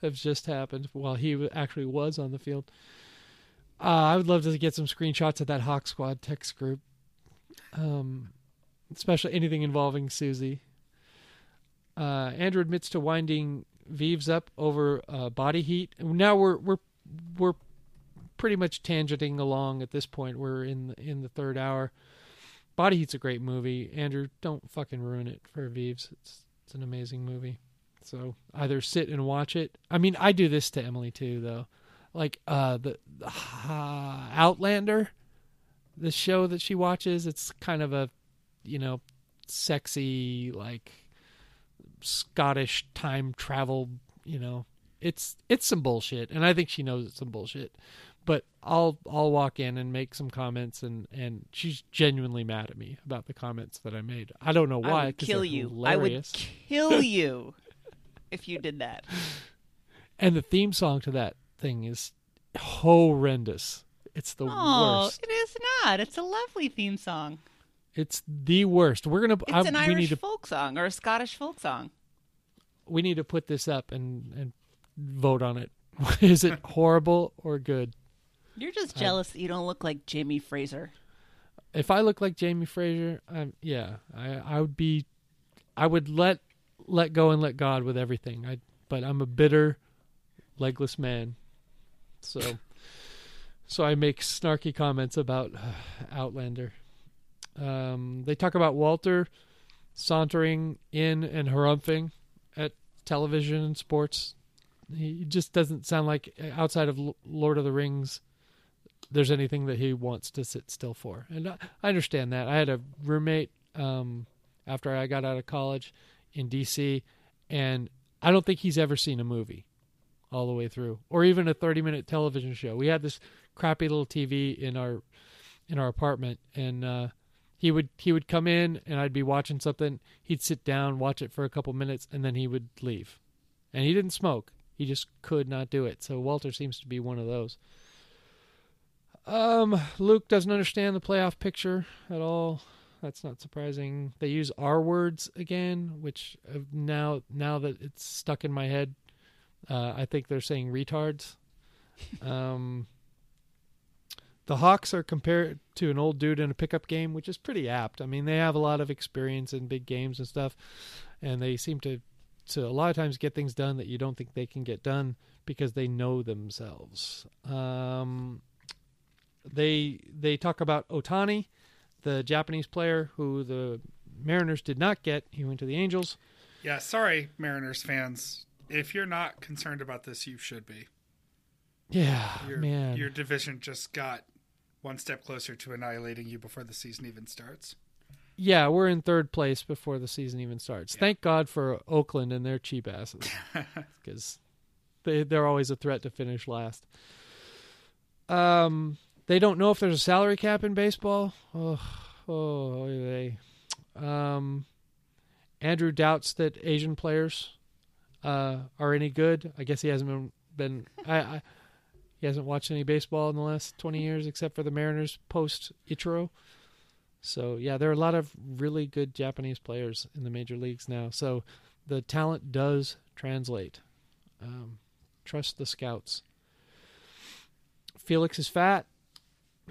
have just happened while he actually was on the field. Uh, I would love to get some screenshots of that Hawk Squad text group, um, especially anything involving Susie. Uh, Andrew admits to winding Vives up over uh, body heat. Now we're we're we're pretty much tangenting along at this point. We're in the, in the third hour. Body Heat's a great movie. Andrew, don't fucking ruin it for Vives. It's it's an amazing movie. So either sit and watch it. I mean, I do this to Emily too, though. Like uh, the uh, Outlander, the show that she watches. It's kind of a, you know, sexy like Scottish time travel. You know, it's it's some bullshit, and I think she knows it's some bullshit. But I'll I'll walk in and make some comments, and and she's genuinely mad at me about the comments that I made. I don't know why. I would kill you. Hilarious. I would kill you if you did that. [laughs] And the theme song to that thing is horrendous. It's the Oh, worst. it is not. It's a lovely theme song. It's the worst. We're gonna. It's I, an we Irish need to. folk song or a Scottish folk song. We need to put this up and and vote on it. [laughs] is it horrible or good? You're just jealous that you don't look like Jamie Fraser. If I look like Jamie Fraser, I'm yeah. I I would be. I would let let go and let God with everything. I but I'm a bitter, legless man. So. So I make snarky comments about uh, Outlander. Um, they talk about Walter sauntering in and harumphing at television and sports. He just doesn't sound like outside of Lord of the Rings. There's anything that he wants to sit still for, and I, I understand that. I had a roommate um, after I got out of college in D.C., and I don't think he's ever seen a movie all the way through, or even a 30 minute television show. We had this crappy little TV in our in our apartment, and uh, he would he would come in, and I'd be watching something. He'd sit down, watch it for a couple minutes, and then he would leave. And he didn't smoke. He just could not do it. So Walter seems to be one of those. Um, Luke doesn't understand the playoff picture at all. That's not surprising. They use R words again, which uh, now now that it's stuck in my head, uh, I think they're saying retards. um, the Hawks are compared to an old dude in a pickup game, which is pretty apt. I mean, they have a lot of experience in big games and stuff, and they seem to to a lot of times get things done that you don't think they can get done because they know themselves. Um, they they talk about Otani, the Japanese player who the Mariners did not get. He went to the Angels. Yeah, sorry, Mariners fans. If you're not concerned about this, you should be. Yeah, Your, man. your division just got one step closer to annihilating you before the season even starts. Yeah, we're in third place before the season even starts. Thank God for Oakland and their cheap asses, [laughs] because they they're always a threat to finish last. Um, they don't know if there's a salary cap in baseball. Oh, oh, they. Um, Andrew doubts that Asian players uh, are any good. I guess he hasn't been. been I, I he hasn't watched any baseball in the last twenty years, except for the Mariners post Ichiro. So yeah, there are a lot of really good Japanese players in the major leagues now. So the talent does translate. Um, trust the scouts. Felix is fat.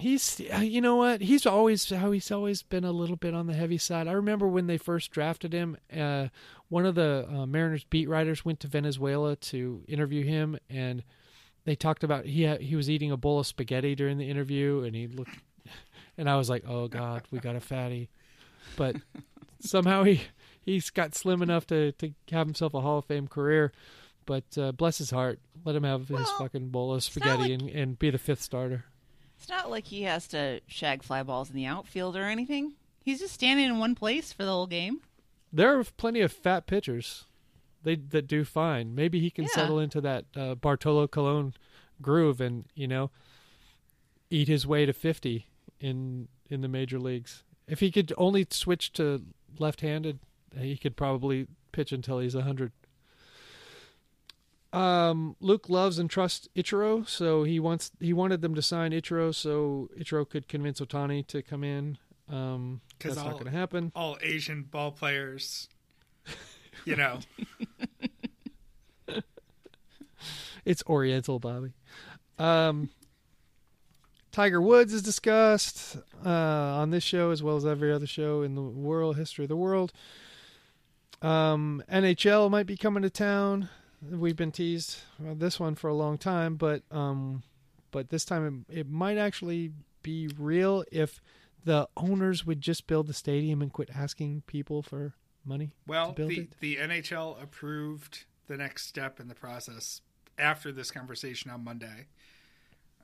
He's you know what he's always how he's always been a little bit on the heavy side. I remember when they first drafted him. Uh, one of the uh, Mariners beat writers went to Venezuela to interview him, and they talked about he had, he was eating a bowl of spaghetti during the interview, and he looked and I was like, "Oh God, we got a fatty," but [laughs] somehow he he's got slim enough to to have himself a Hall of Fame career. But uh, bless his heart, let him have his fucking bowl of spaghetti like- and, and be the fifth starter. It's not like he has to shag fly balls in the outfield or anything. He's just standing in one place for the whole game. There are plenty of fat pitchers, they that do fine. Maybe he can Yeah. settle into that uh, Bartolo Colon groove and you know eat his way to fifty in in the major leagues. If he could only switch to left-handed, he could probably pitch until he's hundred. Um, Luke loves and trusts Ichiro, so he wants he wanted them to sign Ichiro so Ichiro could convince Otani to come in. Um, that's not going to happen. All Asian ball players, you know, [laughs] It's Oriental, Bobby. Um, Tiger Woods is discussed uh, on this show as well as every other show in the world history of the world. Um, NHL might be coming to town. We've been teased about this one for a long time, but um, but this time it, it might actually be real if the owners would just build the stadium and quit asking people for money. well, the it. the NHL approved the next step in the process after this conversation on Monday.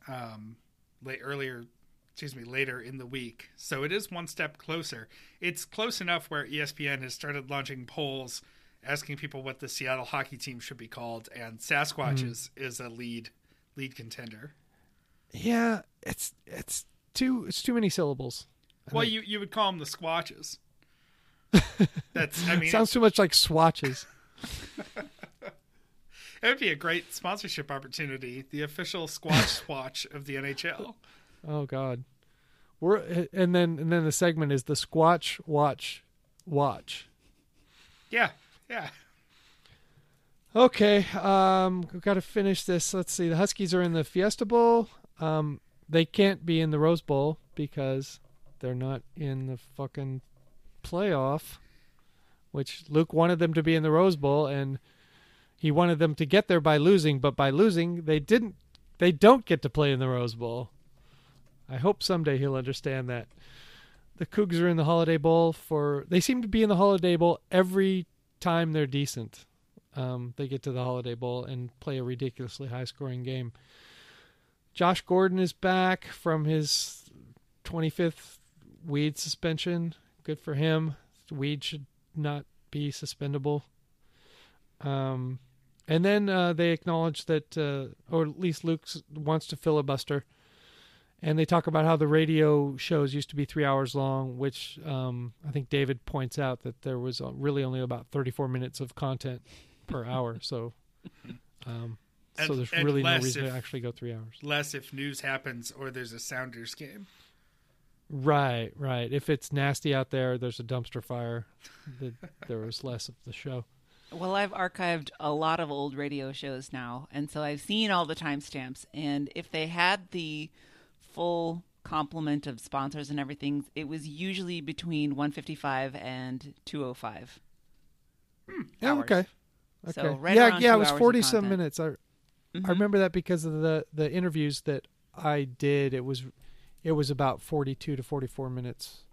Um, late earlier, excuse me, later in the week. So it is one step closer. It's close enough where ESPN has started launching polls asking people what the Seattle hockey team should be called, and Sasquatch Hmm. is, is a lead lead contender. Yeah, it's it's too it's too many syllables. I Well, you you would call them the Squatches. [laughs] That's I mean Sounds too much like swatches. [laughs] it would be a great sponsorship opportunity. The official Squatch [laughs] Swatch of the NHL. Oh God, we're and then and then the segment is the Squatch Watch Watch. Yeah, yeah. Okay, um, we've got to finish this. Let's see. The Huskies are in the Fiesta Bowl. Um, they can't be in the Rose Bowl because they're not in the fucking playoff. Which Luke wanted them to be in the Rose Bowl, and he wanted them to get there by losing. But by losing, they didn't. They don't get to play in the Rose Bowl. I hope someday he'll understand that. The Cougs are in the Holiday Bowl for. They seem to be in the Holiday Bowl every time they're decent um, they get to the Holiday Bowl and play a ridiculously high scoring game. Josh Gordon is back from his 25th weed suspension. Good for him. Weed should not be suspendable. Um, and then uh, they acknowledge that, uh, or at least Luke wants to filibuster. And they talk about how the radio shows used to be three hours long, which um, I think David points out that there was uh, really only about 34 minutes of content per hour. So, [laughs] um, so there's and really no reason if- to actually go three hours. Less if news happens or there's a Sounders game. Right, right. If it's nasty out there, there's a dumpster fire. The, there was less of the show. Well, I've archived a lot of old radio shows now, and so I've seen all the timestamps. And if they had the full complement of sponsors and everything, it was usually between 155 and 205. Yeah, Hours. okay. So Okay. right yeah, yeah, two it was hours forty some minutes. I Mhm. I remember that because of the the interviews that I did. It was it was about forty two to forty four minutes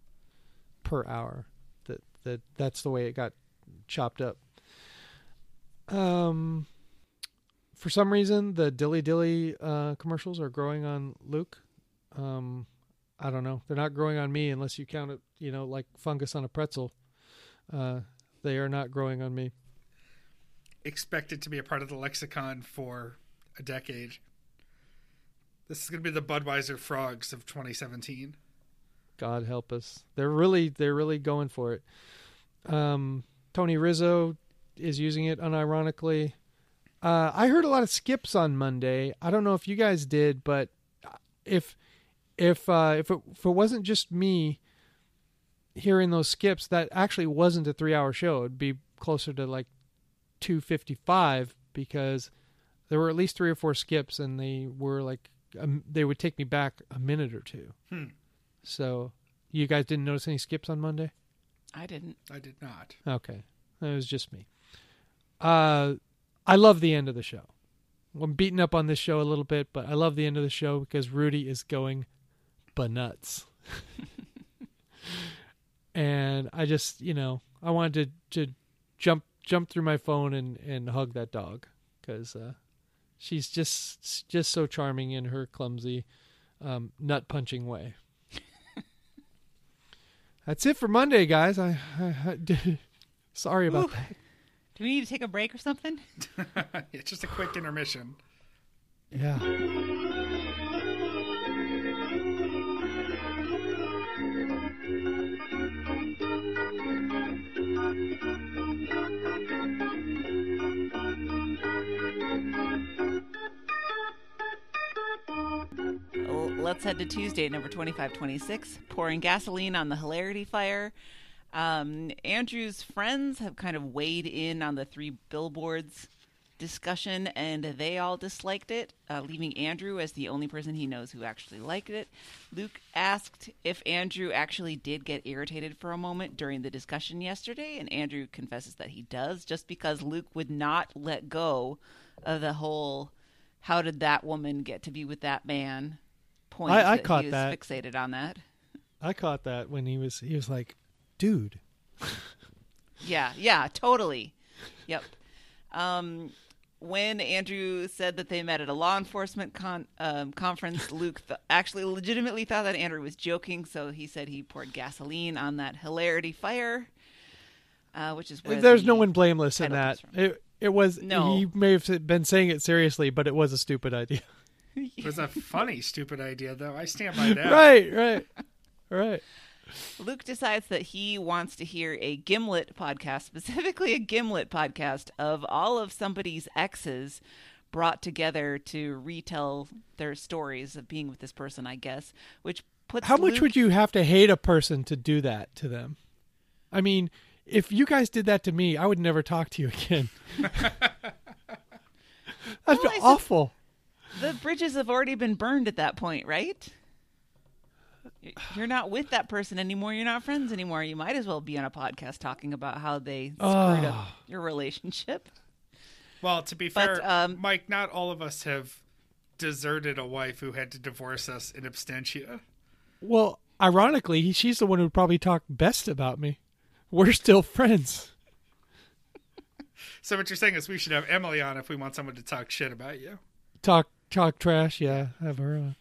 per hour. That that that's the way it got chopped up. Um, for some reason, the Dilly Dilly uh, commercials are growing on Luke. Um, I don't know. They're not growing on me unless you count it, you know, like fungus on a pretzel. Uh, they are not growing on me. Expected to be a part of the lexicon for a decade. This is going to be the Budweiser frogs of 2017. God help us. They're really they're really going for it. Um, Tony Rizzo is using it unironically. Uh, I heard a lot of skips on Monday. I don't know if you guys did, but if if uh, if it, if it wasn't just me hearing those skips, that actually wasn't a three hour show. It'd be closer to like two fifty five because there were at least three or four skips, and they were like um, they would take me back a minute or two. Hmm. So you guys didn't notice any skips on Monday? I didn't. I did not. Okay. It was just me. Uh I love the end of the show. I'm beating up on this show a little bit, but I love the end of the show because Rudy is going nuts. and I just, you know, I wanted to, to jump jump through my phone and, and hug that dog because uh, she's just just so charming in her clumsy um, nut punching way. [laughs] That's it for Monday, guys. I, I, I [laughs] sorry about Ooh. that. Do we need to take a break or something? [laughs] yeah, just a quick intermission. Yeah. Let's head to Tuesday, number 2526, pouring gasoline on the hilarity fire. Um, Andrew's friends have kind of weighed in on the three billboards discussion, and they all disliked it, uh, leaving Andrew as the only person he knows who actually liked it. Luke asked if Andrew actually did get irritated for a moment during the discussion yesterday, and Andrew confesses that he does, just because Luke would not let go of the whole "how did that woman get to be with that man?" Point. I- I that caught that. Fixated on that. I caught that when he was he was like, "Dude, Yeah, yeah, totally. Yep. Um, when Andrew said that they met at a law enforcement con- um, conference, [laughs] Luke th- actually legitimately thought that Andrew was joking, so he said he poured gasoline on that hilarity fire, uh, which is where there's the no one blameless in that." It it was No. he may have been saying it seriously, but it was a stupid idea. [laughs] It was a [laughs] funny, stupid idea, though. I stand by that. Right, right, right. Luke decides that he wants to hear a Gimlet podcast, specifically a Gimlet podcast of all of somebody's exes brought together to retell their stories of being with this person, I guess. Which puts How much would you have to hate a person to do that to them? I mean, if you guys did that to me, I would never talk to you again. [laughs] That'd Well, be I sup- awful. The bridges have already been burned at that point, right? You're not with that person anymore. You're not friends anymore. You might as well be on a podcast talking about how they screwed Oh. up your relationship. Well, to be But, fair, um, Mike, not all of us have deserted a wife who had to divorce us in absentia. Well, ironically, she's the one who probably talked best about me. We're still friends. So what you're saying is we should have Emily on if we want someone to talk shit about you. Talk talk trash, yeah. Have her on.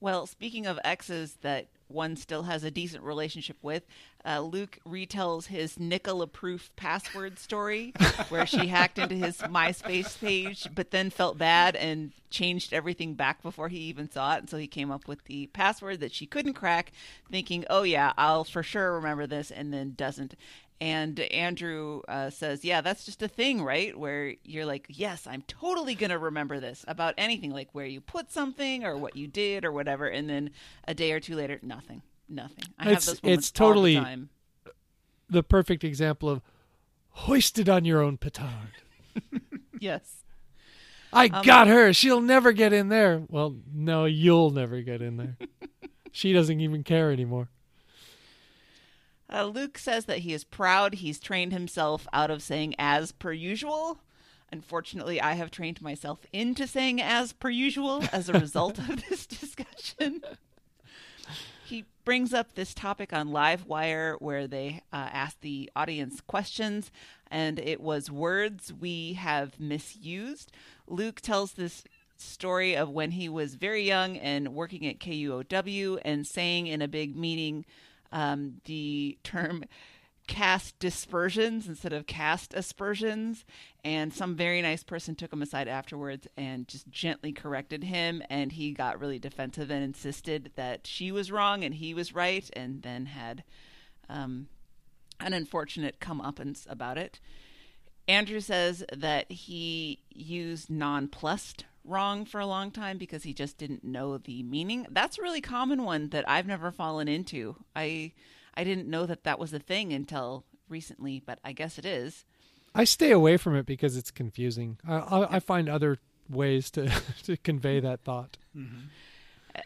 Well, speaking of exes that one still has a decent relationship with, uh, Luke retells his Nicola Proof password story, [laughs] where she hacked into his MySpace page, but then felt bad and changed everything back before he even saw it. And so he came up with the password that she couldn't crack, thinking, "Oh yeah, I'll for sure remember this," and then doesn't. And Andrew uh, says, "Yeah, that's just a thing, right? Where you're like, yes, I'm totally gonna remember this about anything, like where you put something or what you did or whatever." And then a day or two later, nothing, nothing. I It's- have those moments it's all the totally- time. The perfect example of hoisted on your own petard. [laughs] Yes. I Um, got her. She'll never get in there. Well, no, you'll never get in there. [laughs] she doesn't even care anymore. Uh, Luke says that he is proud he's trained himself out of saying as per usual. Unfortunately, I have trained myself into saying as per usual as a result of this [laughs] discussion. He brings up this topic on Livewire where they uh, the audience questions, and it was words we have misused. Luke tells this story of when he was very young and working at KUOW and saying in a big meeting um, the term cast dispersions instead of cast aspersions. And some very nice person took him aside afterwards and just gently corrected him. And he got really defensive and insisted that she was wrong and he was right, and then had um, an unfortunate comeuppance about it. Andrew says that he used nonplussed wrong for a long time because he just didn't know the meaning. That's a really common one that I've never fallen into. I I didn't know that that was a thing until recently, but I guess it is. I stay away from it because it's confusing. I, I, I find other ways to [laughs] to convey that thought. Mm-hmm. Uh,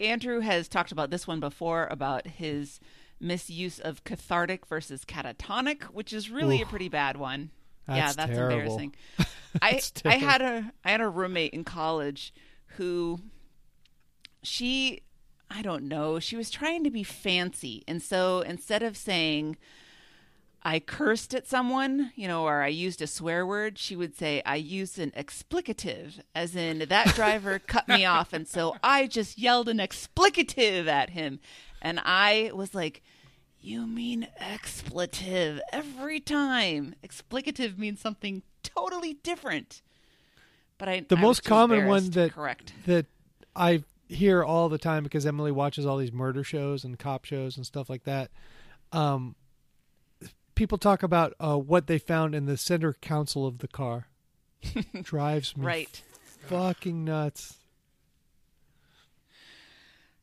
Andrew has talked about this one before about his misuse of cathartic versus catatonic, which is really a pretty bad one. Yeah, That's that's terrible. embarrassing. [laughs] I That's I had a I had a roommate in college who she I don't know, she was trying to be fancy. And so instead of saying I cursed at someone, you know, or I used a swear word, she would say I used an explicative, as in that driver [laughs] cut me off, and so I just yelled an explicative at him. And I was like, You mean expletive every time. Explicative means something totally different. But I The I most common one that correct. that I hear all the time because Emily watches all these murder shows and cop shows and stuff like that. Um, people talk about uh, what they found in the center console of the car. [laughs] Drives me Right. fucking nuts.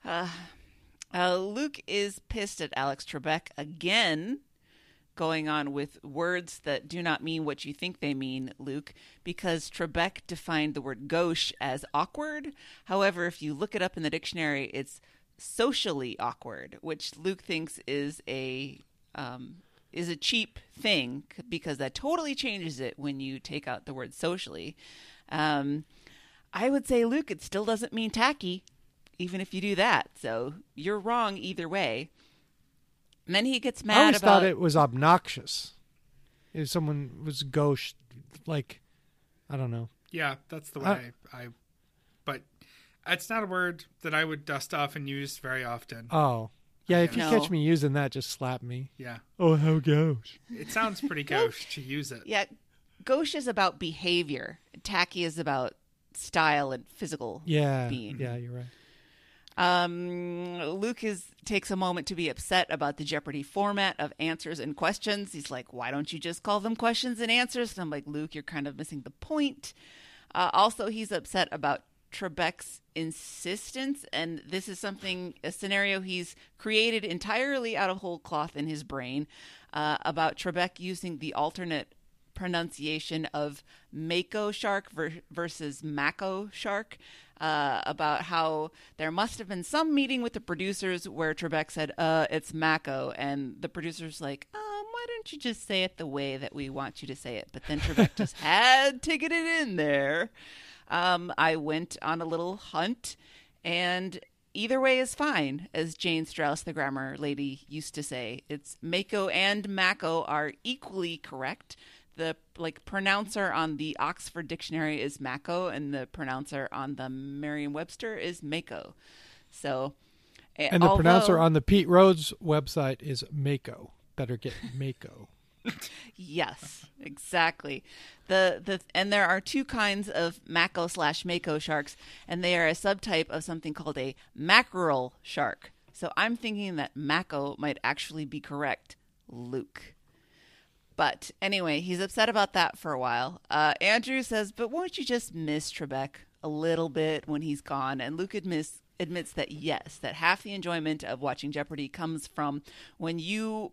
Uh, Luke is pissed at Alex Trebek again, going on with words that do not mean what you think they mean, Luke, because Trebek defined the word gauche as awkward. However, if you look it up in the dictionary, it's socially awkward, which Luke thinks is a um, is a cheap thing because that totally changes it when you take out the word socially. Um, I would say, Luke, it still doesn't mean tacky, even if you do that. So you're wrong either way. And then he gets mad. I mad always about thought it was obnoxious. If someone was gauche, like I don't know. Yeah, that's the Uh, way I. But it's not a word that I would dust off and use very often. Oh, yeah. If you No. catch me using that, just slap me. Yeah, Oh, how gauche. it sounds pretty gauche to use it. yeah. Gauche is about behavior. Tacky is about style and physical. Yeah, Being. yeah. You're right. Um, Luke is takes a moment to be upset about the Jeopardy format of answers and questions. He's like, "Why don't you just call them questions and answers?" And I'm like, "Luke, you're kind of missing the point." Uh, also, he's upset about Trebek's insistence, and this is something a scenario he's created entirely out of whole cloth in his brain uh, about Trebek using the alternate pronunciation of Mako shark ver- versus Mako shark. Uh, about how there must have been some meeting with the producers where Trebek said, "Uh, it's Mako," and the producers like, "Um, why don't you just say it the way that we want you to say it?" But then Trebek [laughs] just had to get it in there. Um, I went on a little hunt, and either way is fine, as Jane Straus, the grammar lady, used to say. It's Mako and Mako are equally correct. The like pronouncer on the Oxford Dictionary is Mako, and the pronouncer on the Merriam-Webster is Mako. So, eh, And the pronouncer on the Pete Rhodes website is Mako. Better get [laughs] Mako. Yes, exactly. The the and there are two kinds of mako slash mako sharks, and they are a subtype of something called a mackerel shark. So I'm thinking that mako might actually be correct, Luke. But anyway, he's upset about that for a while. Uh, Andrew says, "But won't you just miss Trebek a little bit when he's gone?" And Luke admits admits that yes, that half the enjoyment of watching Jeopardy comes from when you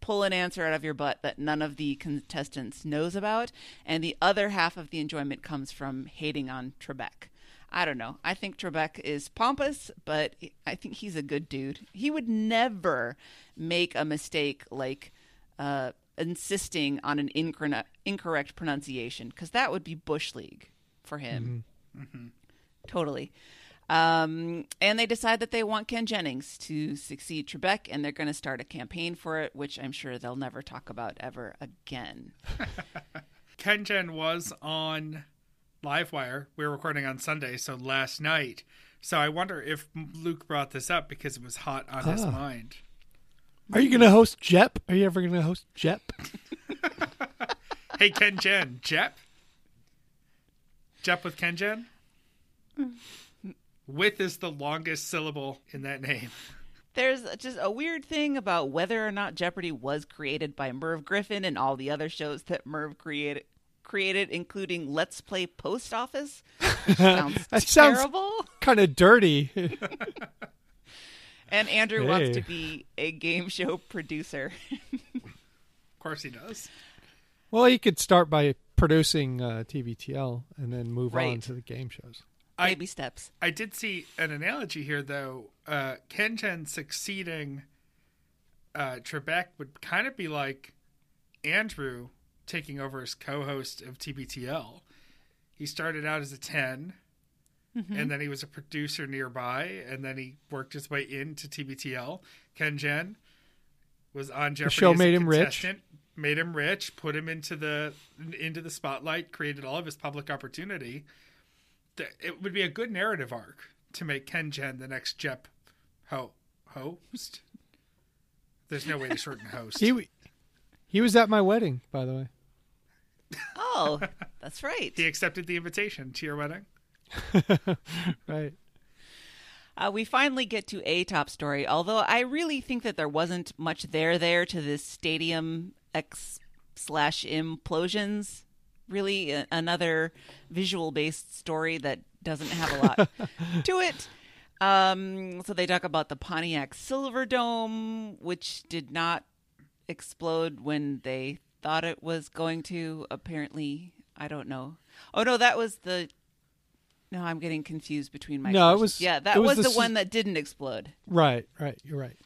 pull an answer out of your butt that none of the contestants knows about, and the other half of the enjoyment comes from hating on Trebek. I don't know. I think Trebek is pompous, but I think he's a good dude. He would never make a mistake like uh, insisting on an incorrect, incorrect pronunciation, because that would be bush league for him. Totally. Um, and they decide that they want Ken Jennings to succeed Trebek, and they're going to start a campaign for it, which I'm sure they'll never talk about ever again. [laughs] Ken Jen was on Livewire. We were recording on Sunday, so last night. So I wonder if Luke brought this up because it was hot on his Ah. mind. Are you going to host Jep? Are you ever going to host Jep? [laughs] Hey, Ken Jen, Jep? Jep with Ken Jen? With is the longest syllable in that name. There's just a weird thing about whether or not Jeopardy was created by Merv Griffin and all the other shows that Merv created, created including Let's Play Post Office. Which [laughs] sounds That sounds- terrible. kind of dirty. [laughs] And Andrew wants to be a game show producer. Of course he does. well, he could start by producing uh, TBTL and then move on to the game shows. I- Baby steps. I did see an analogy here, though. Uh, Ken Jen succeeding uh, Trebek would kind of be like Andrew taking over as co-host of TBTL. He started out as a 10, and mm-hmm. then he was a producer nearby, and then he worked his way into TBTL. Ken Jen was on Jeopardy. show as a made him rich. contestant, Made him rich, put him into the into the spotlight, created all of his public opportunity it would be a good narrative arc to make Ken Jen the next Jep ho host. There's no way to shorten host. [laughs] He he was at my wedding, by the way. Oh, [laughs] that's right. He accepted the invitation to your wedding. [laughs] Right. Uh, we finally get to a top story, although I really think that there wasn't much there there to this stadium X slash implosions. Really, a- another visual based story that doesn't have a lot [laughs] to it. Um, so they talk about the Pontiac Silverdome, which did not explode when they thought it was going to. Apparently, I don't know. Oh no, that was the. No, I'm getting confused between my. No, it was- Yeah, that was, was the the one that didn't explode, Right. Right. You're right.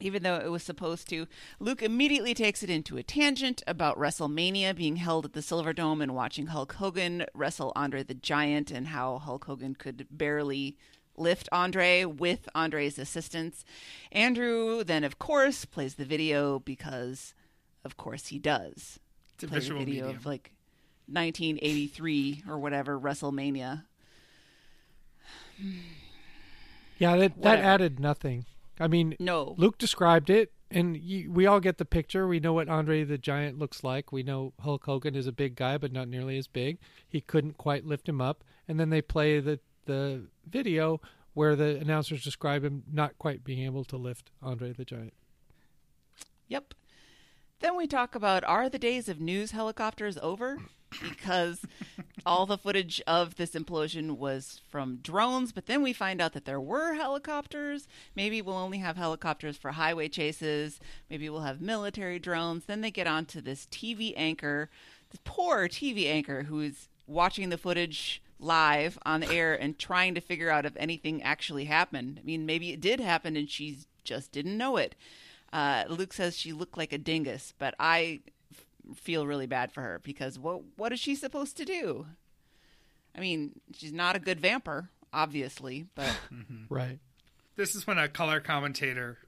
even though it was supposed to. Luke immediately takes it into a tangent about WrestleMania being held at the Silverdome and watching Hulk Hogan wrestle Andre the Giant and how Hulk Hogan could barely lift Andre with Andre's assistance. Andrew then, of course, plays the video because, of course, he does. It's a Play the visual video medium. of like 1983 or whatever WrestleMania. Yeah. That that added nothing. I mean, No, Luke described it, and you, we all get the picture. We know what Andre the Giant looks like. We know Hulk Hogan is a big guy, but not nearly as big. He couldn't quite lift him up. And then they play the the video where the announcers describe him not quite being able to lift Andre the Giant. Yep. Then we talk about are the days of news helicopters over? Because all the footage of this implosion was from drones, but then we find out that there were helicopters. Maybe we'll only have helicopters for highway chases. Maybe we'll have military drones. Then they get onto this TV anchor, this poor TV anchor who is watching the footage live on the air and trying to figure out if anything actually happened. I mean, maybe it did happen and she just didn't know it. Uh, Luke says she looked like a dingus, but I feel really bad for her because what what is she supposed to do? I mean, she's not a good vamper, obviously, but [laughs] Right. This is when a color commentator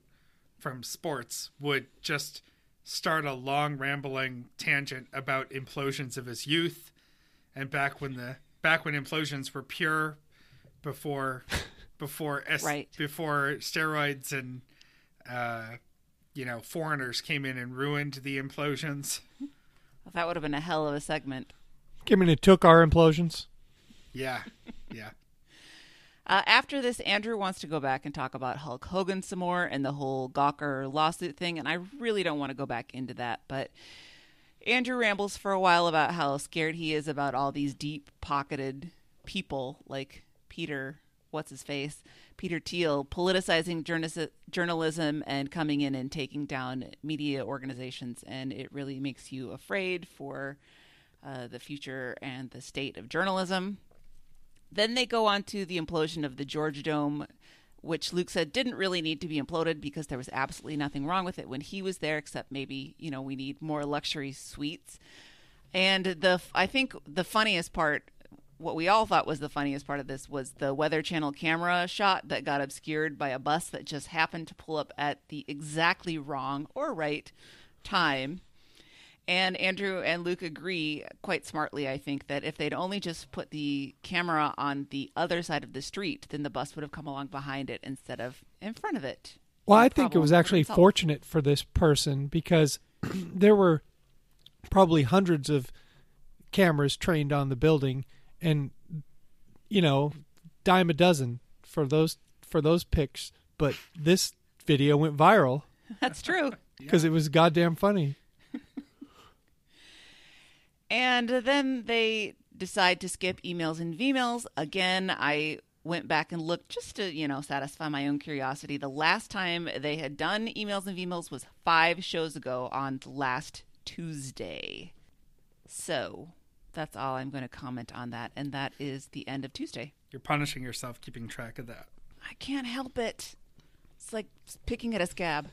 from sports would just start a long rambling tangent about implosions of his youth and back when the back when implosions were pure before [laughs] before S, Right. before steroids and uh you know foreigners came in and ruined the implosions. that would have been a hell of a segment. Give me took our implosions. Yeah. Yeah. [laughs] Uh, after this, Andrew wants to go back and talk about Hulk Hogan some more and the whole Gawker lawsuit thing, and I really don't want to go back into that. But Andrew rambles for a while about how scared he is about all these deep pocketed people like Peter, what's his face, Peter Thiel, politicizing journalism and coming in and taking down media organizations, and it really makes you afraid for uh, the future and the state of journalism. Then they go on to the implosion of the Georgia Dome, which Luke said didn't really need to be imploded because there was absolutely nothing wrong with it when he was there, except maybe you know we need more luxury suites. And the I think the funniest part what we all thought was the funniest part of this was the Weather Channel camera shot that got obscured by a bus that just happened to pull up at the exactly wrong or right time. And Andrew and Luke agree quite smartly, I think, that if they'd only just put the camera on the other side of the street, then the bus would have come along behind it instead of in front of it. Well, I think it was actually solved. fortunate for this person because [clears throat] there were probably hundreds of cameras trained on the building, and you know, dime a dozen for those for those picks. But this video went viral [laughs] That's true. [laughs] because it was goddamn funny. [laughs] And then they decide to skip emails and VMails. Again, I went back and looked just to, you know, satisfy my own curiosity. The last time they had done emails and VMails was five shows ago on last Tuesday. So that's all I'm going to comment on that. And that is the end of Tuesday. You're punishing yourself keeping track of that. I can't help it. It's like picking at a scab.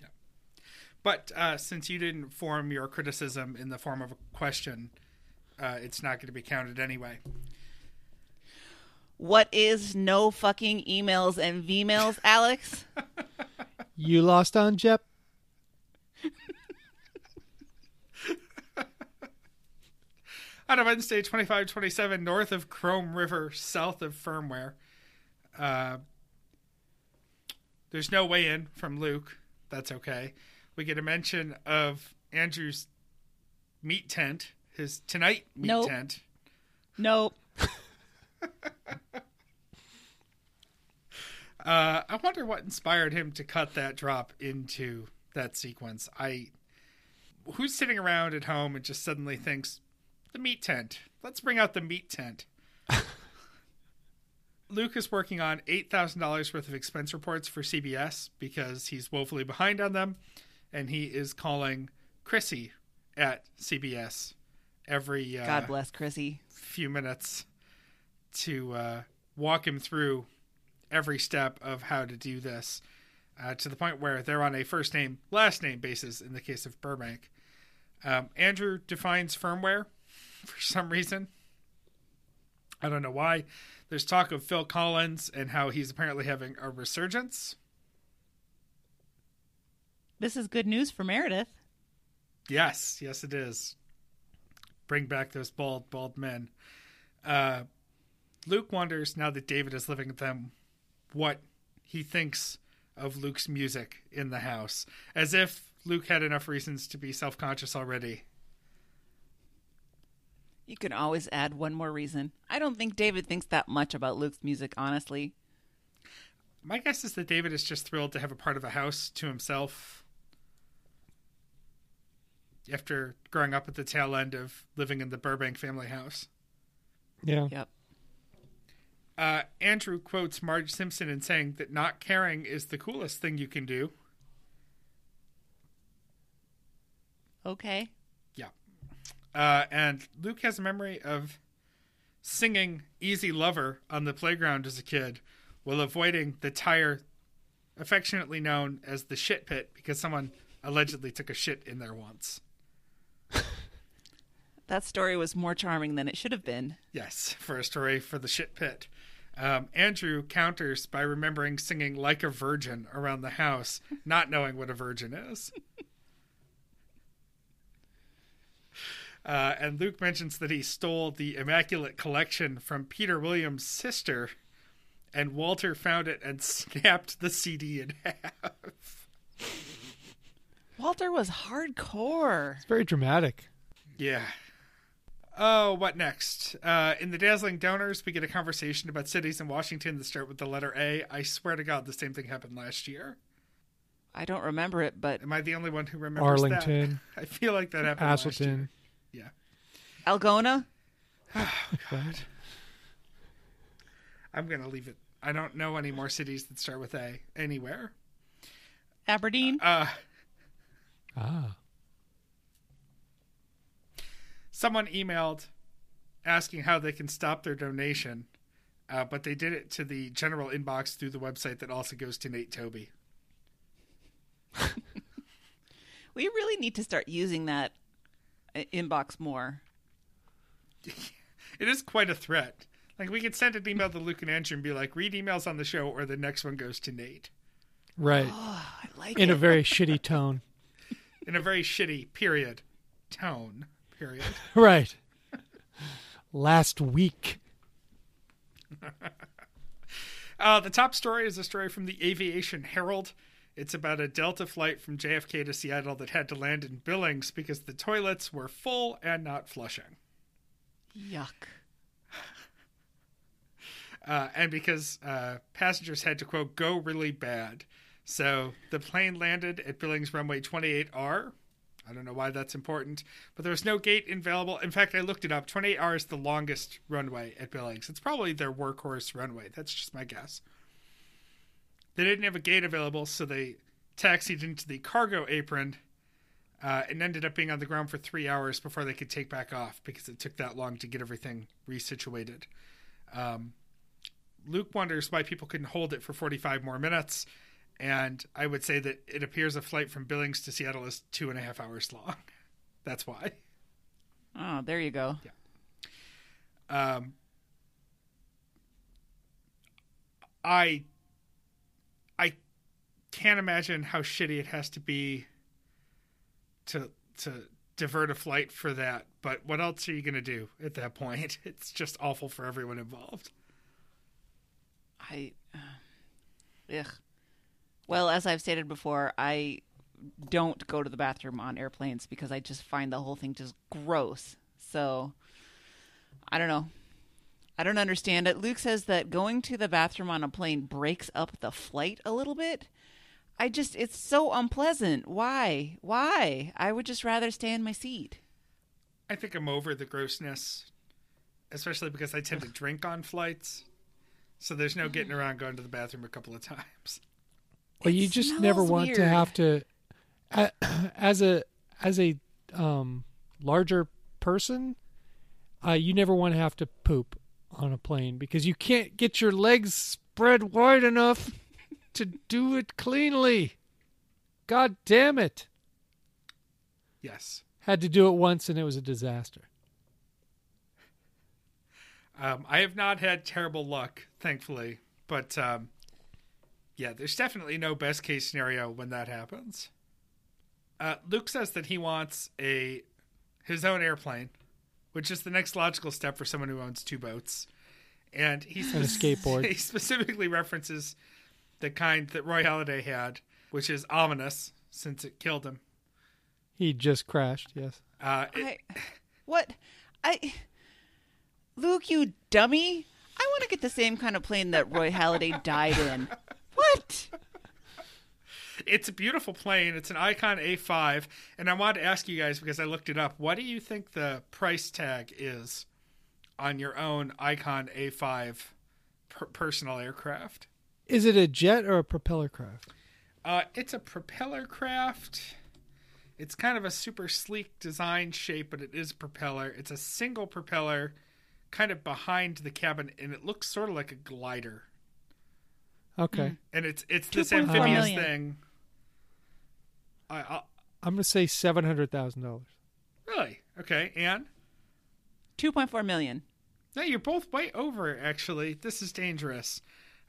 Yeah. But uh, since you didn't form your criticism in the form of a question, uh, it's not going to be counted anyway. What is no fucking emails and VMails, Alex? [laughs] You lost on Jep. On a Wednesday, 2527, north of Chrome River, south of Firmware. Uh, there's no way in from Luke. That's okay. We get a mention of Andrew's meat tent, his tonight meat Nope. tent. nope. [laughs] Uh, I wonder what inspired him to cut that drop into that sequence. I, who's sitting around at home and just suddenly thinks, the meat tent. Let's bring out the meat tent. [laughs] Luke is working on eight thousand dollars worth of expense reports for CBS because he's woefully behind on them, and he is calling Chrissy at CBS every uh, God bless Chrissy. few minutes to uh, walk him through every step of how to do this uh, to the point where they're on a first name, last name basis in the case of Burbank. Um, Andrew defines firmware [laughs] for some reason. I don't know why. There's talk of Phil Collins and how he's apparently having a resurgence. This is good news for Meredith. Yes, yes, it is. Bring back those bald, bald men. Uh, Luke wonders now that David is living with them what he thinks of Luke's music in the house, as if Luke had enough reasons to be self conscious already. You can always add one more reason. I don't think David thinks that much about Luke's music, honestly. My guess is that David is just thrilled to have a part of a house to himself after growing up at the tail end of living in the Burbank family house. Yeah. Yep. Uh, Andrew quotes Marge Simpson in saying that not caring is the coolest thing you can do. Okay. Uh, and Luke has a memory of singing Easy Lover on the playground as a kid while avoiding the tire affectionately known as the shit pit because someone allegedly took a shit in there once. [laughs] That story was more charming than it should have been. Yes, for a story for the shit pit. Um, Andrew counters by remembering singing Like a Virgin around the house, not knowing what a virgin is. Uh, and Luke mentions that he stole the Immaculate Collection from Peter Williams' sister, and Walter found it and [laughs] snapped the CD in half. Walter was hardcore. It's very dramatic. Yeah. Oh, what next? Uh, in the Dazzling Donors, we get a conversation about cities in Washington that start with the letter A. I swear to God, the same thing happened last year. I don't remember it, but Am I the only one who remembers Arlington, that? [laughs] I feel like that happened last year. Hasselton. Yeah. Algona? [sighs] Oh, God. I'm going to leave it. I don't know any more cities that start with A anywhere. Aberdeen? Uh, Ah. someone emailed asking how they can stop their donation, uh, but they did it to the general inbox through the website that also goes to Nate Toby. [laughs] We really need to start using that uh, inbox more. [laughs] it is quite a threat. Like we could send an email to Luke and Andrew and be like, read emails on the show, or the next one goes to Nate Right. Oh, I like In it. a very [laughs] shitty tone. in a very shitty period tone. Period. [laughs] Right. Last week. Uh, the top story is a story from the Aviation Herald. It's about a Delta flight from JFK to Seattle that had to land in Billings because the toilets were full and not flushing. Yuck. uh, and because uh, passengers had to quote go really bad. So the plane landed at Billings runway 28R. I don't know why that's important, but there was no gate available. In fact, I looked it up. 28R is the longest runway at Billings. It's probably their workhorse runway. That's just my guess. They didn't have a gate available, so they taxied into the cargo apron uh, and ended up being on the ground for three hours before they could take back off because it took that long to get everything resituated. Um, Luke wonders why people couldn't hold it for 45 more minutes. And I would say that it appears a flight from Billings to Seattle is two and a half hours long. [laughs] That's why. Oh, there you go. Yeah. Um, I I can't imagine how shitty it has to be to to divert a flight for that. But what else are you going to do at that point? [laughs] It's just awful for everyone involved. I. Uh, ugh. Well, as I've stated before, I don't go to the bathroom on airplanes because I just find the whole thing just gross. So, I don't know. I don't understand it. Luke says that going to the bathroom on a plane breaks up the flight a little bit. I just, it's so unpleasant. Why? Why? I would just rather stay in my seat. I think I'm over the grossness, especially because I tend to drink on flights. So there's no getting around going to the bathroom a couple of times. Well, you just never smells want to have to, [clears throat] as a as a um, larger person, uh, you never want to have to poop on a plane because you can't get your legs spread wide enough to do it cleanly. God damn it! Yes. Had to do it once and it was a disaster. Um, I have not had terrible luck, thankfully, but um, yeah, there's definitely no best case scenario when that happens. Uh, Luke says that he wants a his own airplane, which is the next logical step for someone who owns two boats, and he And a skateboard. [laughs] He specifically references the kind that Roy Halladay had, which is ominous since it killed him. He just crashed. Yes. Uh, it- I, what? I, Luke, you dummy! I want to get the same kind of plane that Roy Halladay died in. [laughs] What? It's a beautiful plane. It's an Icon A5, and I wanted to ask you guys because I looked it up. What do you think the price tag is on your own Icon A5 per- personal aircraft? Is it a jet or a propeller craft? Uh, it's a propeller craft. It's kind of a super sleek design shape, but it is a propeller. It's a single propeller, kind of behind the cabin, and it looks sort of like a glider. Okay. And it's it's this amphibious thing. I, I I'm gonna say seven hundred thousand dollars. really okay, and. Two point four million. No, you're both way over. Actually, this is dangerous.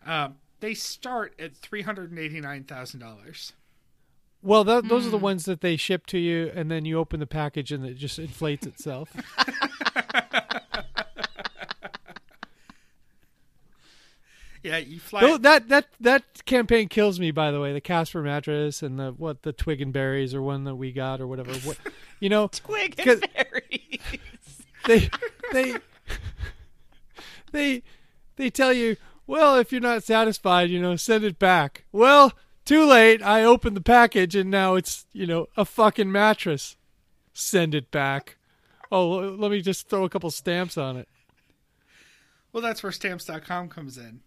Um, they start at three hundred and eighty nine thousand dollars. Well, th- those are the ones that they ship to you, and then you open the package and it just inflates itself. [laughs] Yeah, you fly. That that that campaign kills me. By the way, the Casper mattress and the what the twig and berries or one that we got or whatever. What, [laughs] you know, Twig and berries. they they they they tell you, well, if you're not satisfied, you know, send it back. Well, too late. I opened the package and now it's you know a fucking mattress. Send it back. Oh, let me just throw a couple stamps on it. well, that's where stamps.com comes in.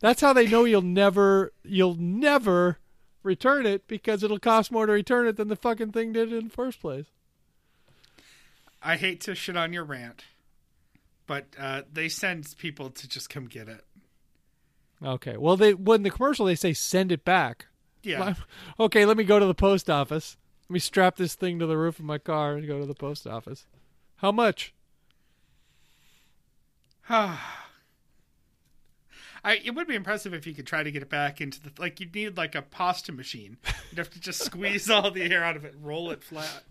That's how they know you'll never you'll never return it because it'll cost more to return it than the fucking thing did in the first place. I hate to shit on your rant, but uh, they send people to just come get it. Okay. Well, they when the commercial they say send it back. Yeah, [laughs] Okay, let me go to the post office. Let me strap this thing to the roof of my car and go to the post office. How much? [sighs] [sighs] [sighs] I, it would be impressive if you could try to get it back into the like you'd need like a pasta machine. You'd have to just squeeze [laughs] all the air out of it, roll it flat.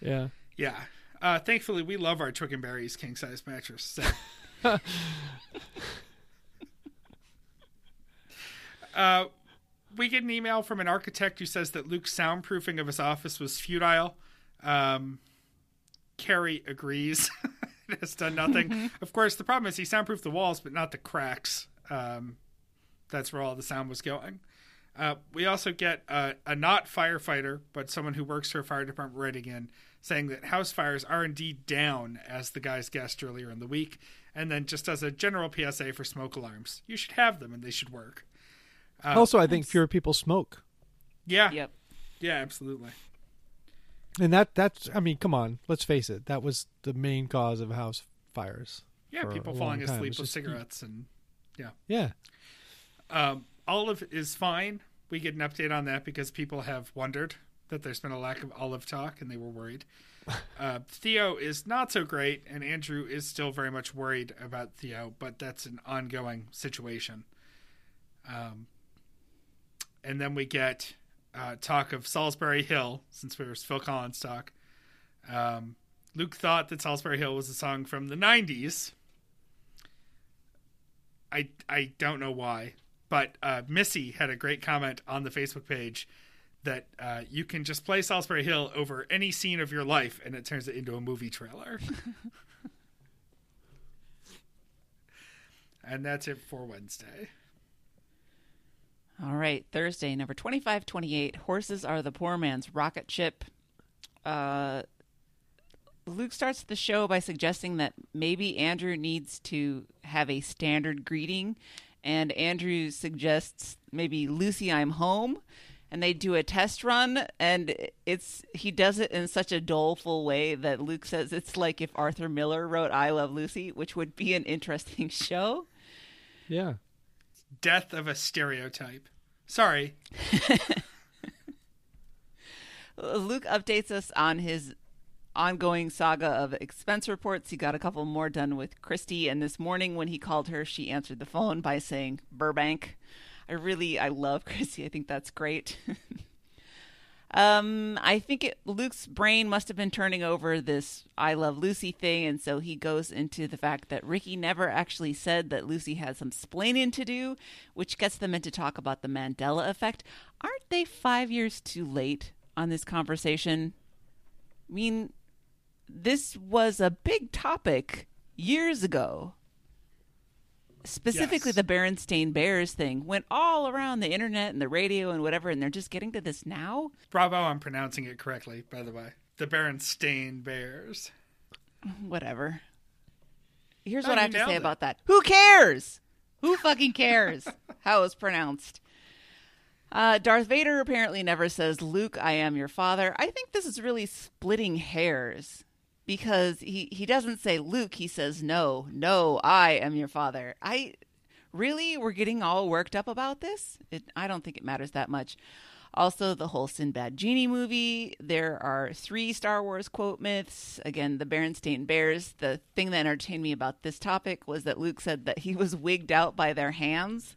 Yeah. Yeah. Uh, thankfully, we love our Twig and Berries king size mattress. So. [laughs] uh, we get an email from an architect who says that Luke's soundproofing of his office was futile. Um, Carrie agrees. it [laughs] has done nothing. of course, the problem is he soundproofed the walls, but not the cracks. Um, that's where all the sound was going. Uh, we also get a, a not firefighter, but someone who works for a fire department writing in saying that house fires are indeed down, as the guys guessed earlier in the week. And then just as a general PSA for smoke alarms, you should have them and they should work. Uh, also, I think fewer people smoke, Yeah. Yep. Yeah, absolutely. and that that's. I mean, come on, let's face it. That was the main cause of house fires. Yeah, people falling asleep It's with just- cigarettes and Yeah. Yeah. Um, Olive is fine. We get an update on that because people have wondered that there's been a lack of Olive talk and they were worried. [laughs] Uh, Theo is not so great, and Andrew is still very much worried about Theo, but that's an ongoing situation. Um, and then we get uh, talk of Solsbury Hill, since we were Phil Collins talk. Um, Luke thought that Solsbury Hill was a song from the 90s. I I don't know why, but uh, Missy had a great comment on the Facebook page that uh, you can just play Solsbury Hill over any scene of your life, and it turns it into a movie trailer. [laughs] and that's it for Wednesday. All right, Thursday, number 2528. Horses are the poor man's rocket ship. Uh, Luke starts the show by suggesting that maybe Andrew needs to have a standard greeting. And Andrew suggests maybe Lucy, I'm home. And they do a test run, and it's he does it in such a doleful way that Luke says it's like if Arthur Miller wrote "I Love Lucy," which would be an interesting [laughs] show. Yeah. Death of a stereotype. Sorry. [laughs] Luke updates us on his ongoing saga of expense reports. He got a couple more done with Christy, and this morning when he called her, she answered the phone by saying Burbank. I really, I love [laughs] Christy. I think that's great. [laughs] um, I think it, Luke's brain must have been turning over this "I love Lucy" thing, and so he goes into the fact that Ricky never actually said that Lucy had some splaining to do, which gets them into talk about the Mandela effect. Aren't they five years too late on this conversation? I mean, this was a big topic years ago. Specifically, Yes. the Berenstain Bears thing went all around the internet and the radio and whatever, and they're just getting to this now. Bravo, I'm pronouncing it correctly, by the way. The Berenstain Bears. Whatever. Here's what I have to say it. about that. Who cares? Who fucking cares [laughs] how it's pronounced? Uh, Darth Vader apparently never says, Luke, I am your father. I think this is really splitting hairs because he, he doesn't say Luke, he says, No, no, I am your father. I really, we're getting all worked up about this? It, I don't think it matters that much. Also, the whole Sinbad Genie movie. There are three Star Wars quote myths. Again, the Berenstain Bears. The thing that entertained me about this topic was that Luke said that he was wigged out by their hands.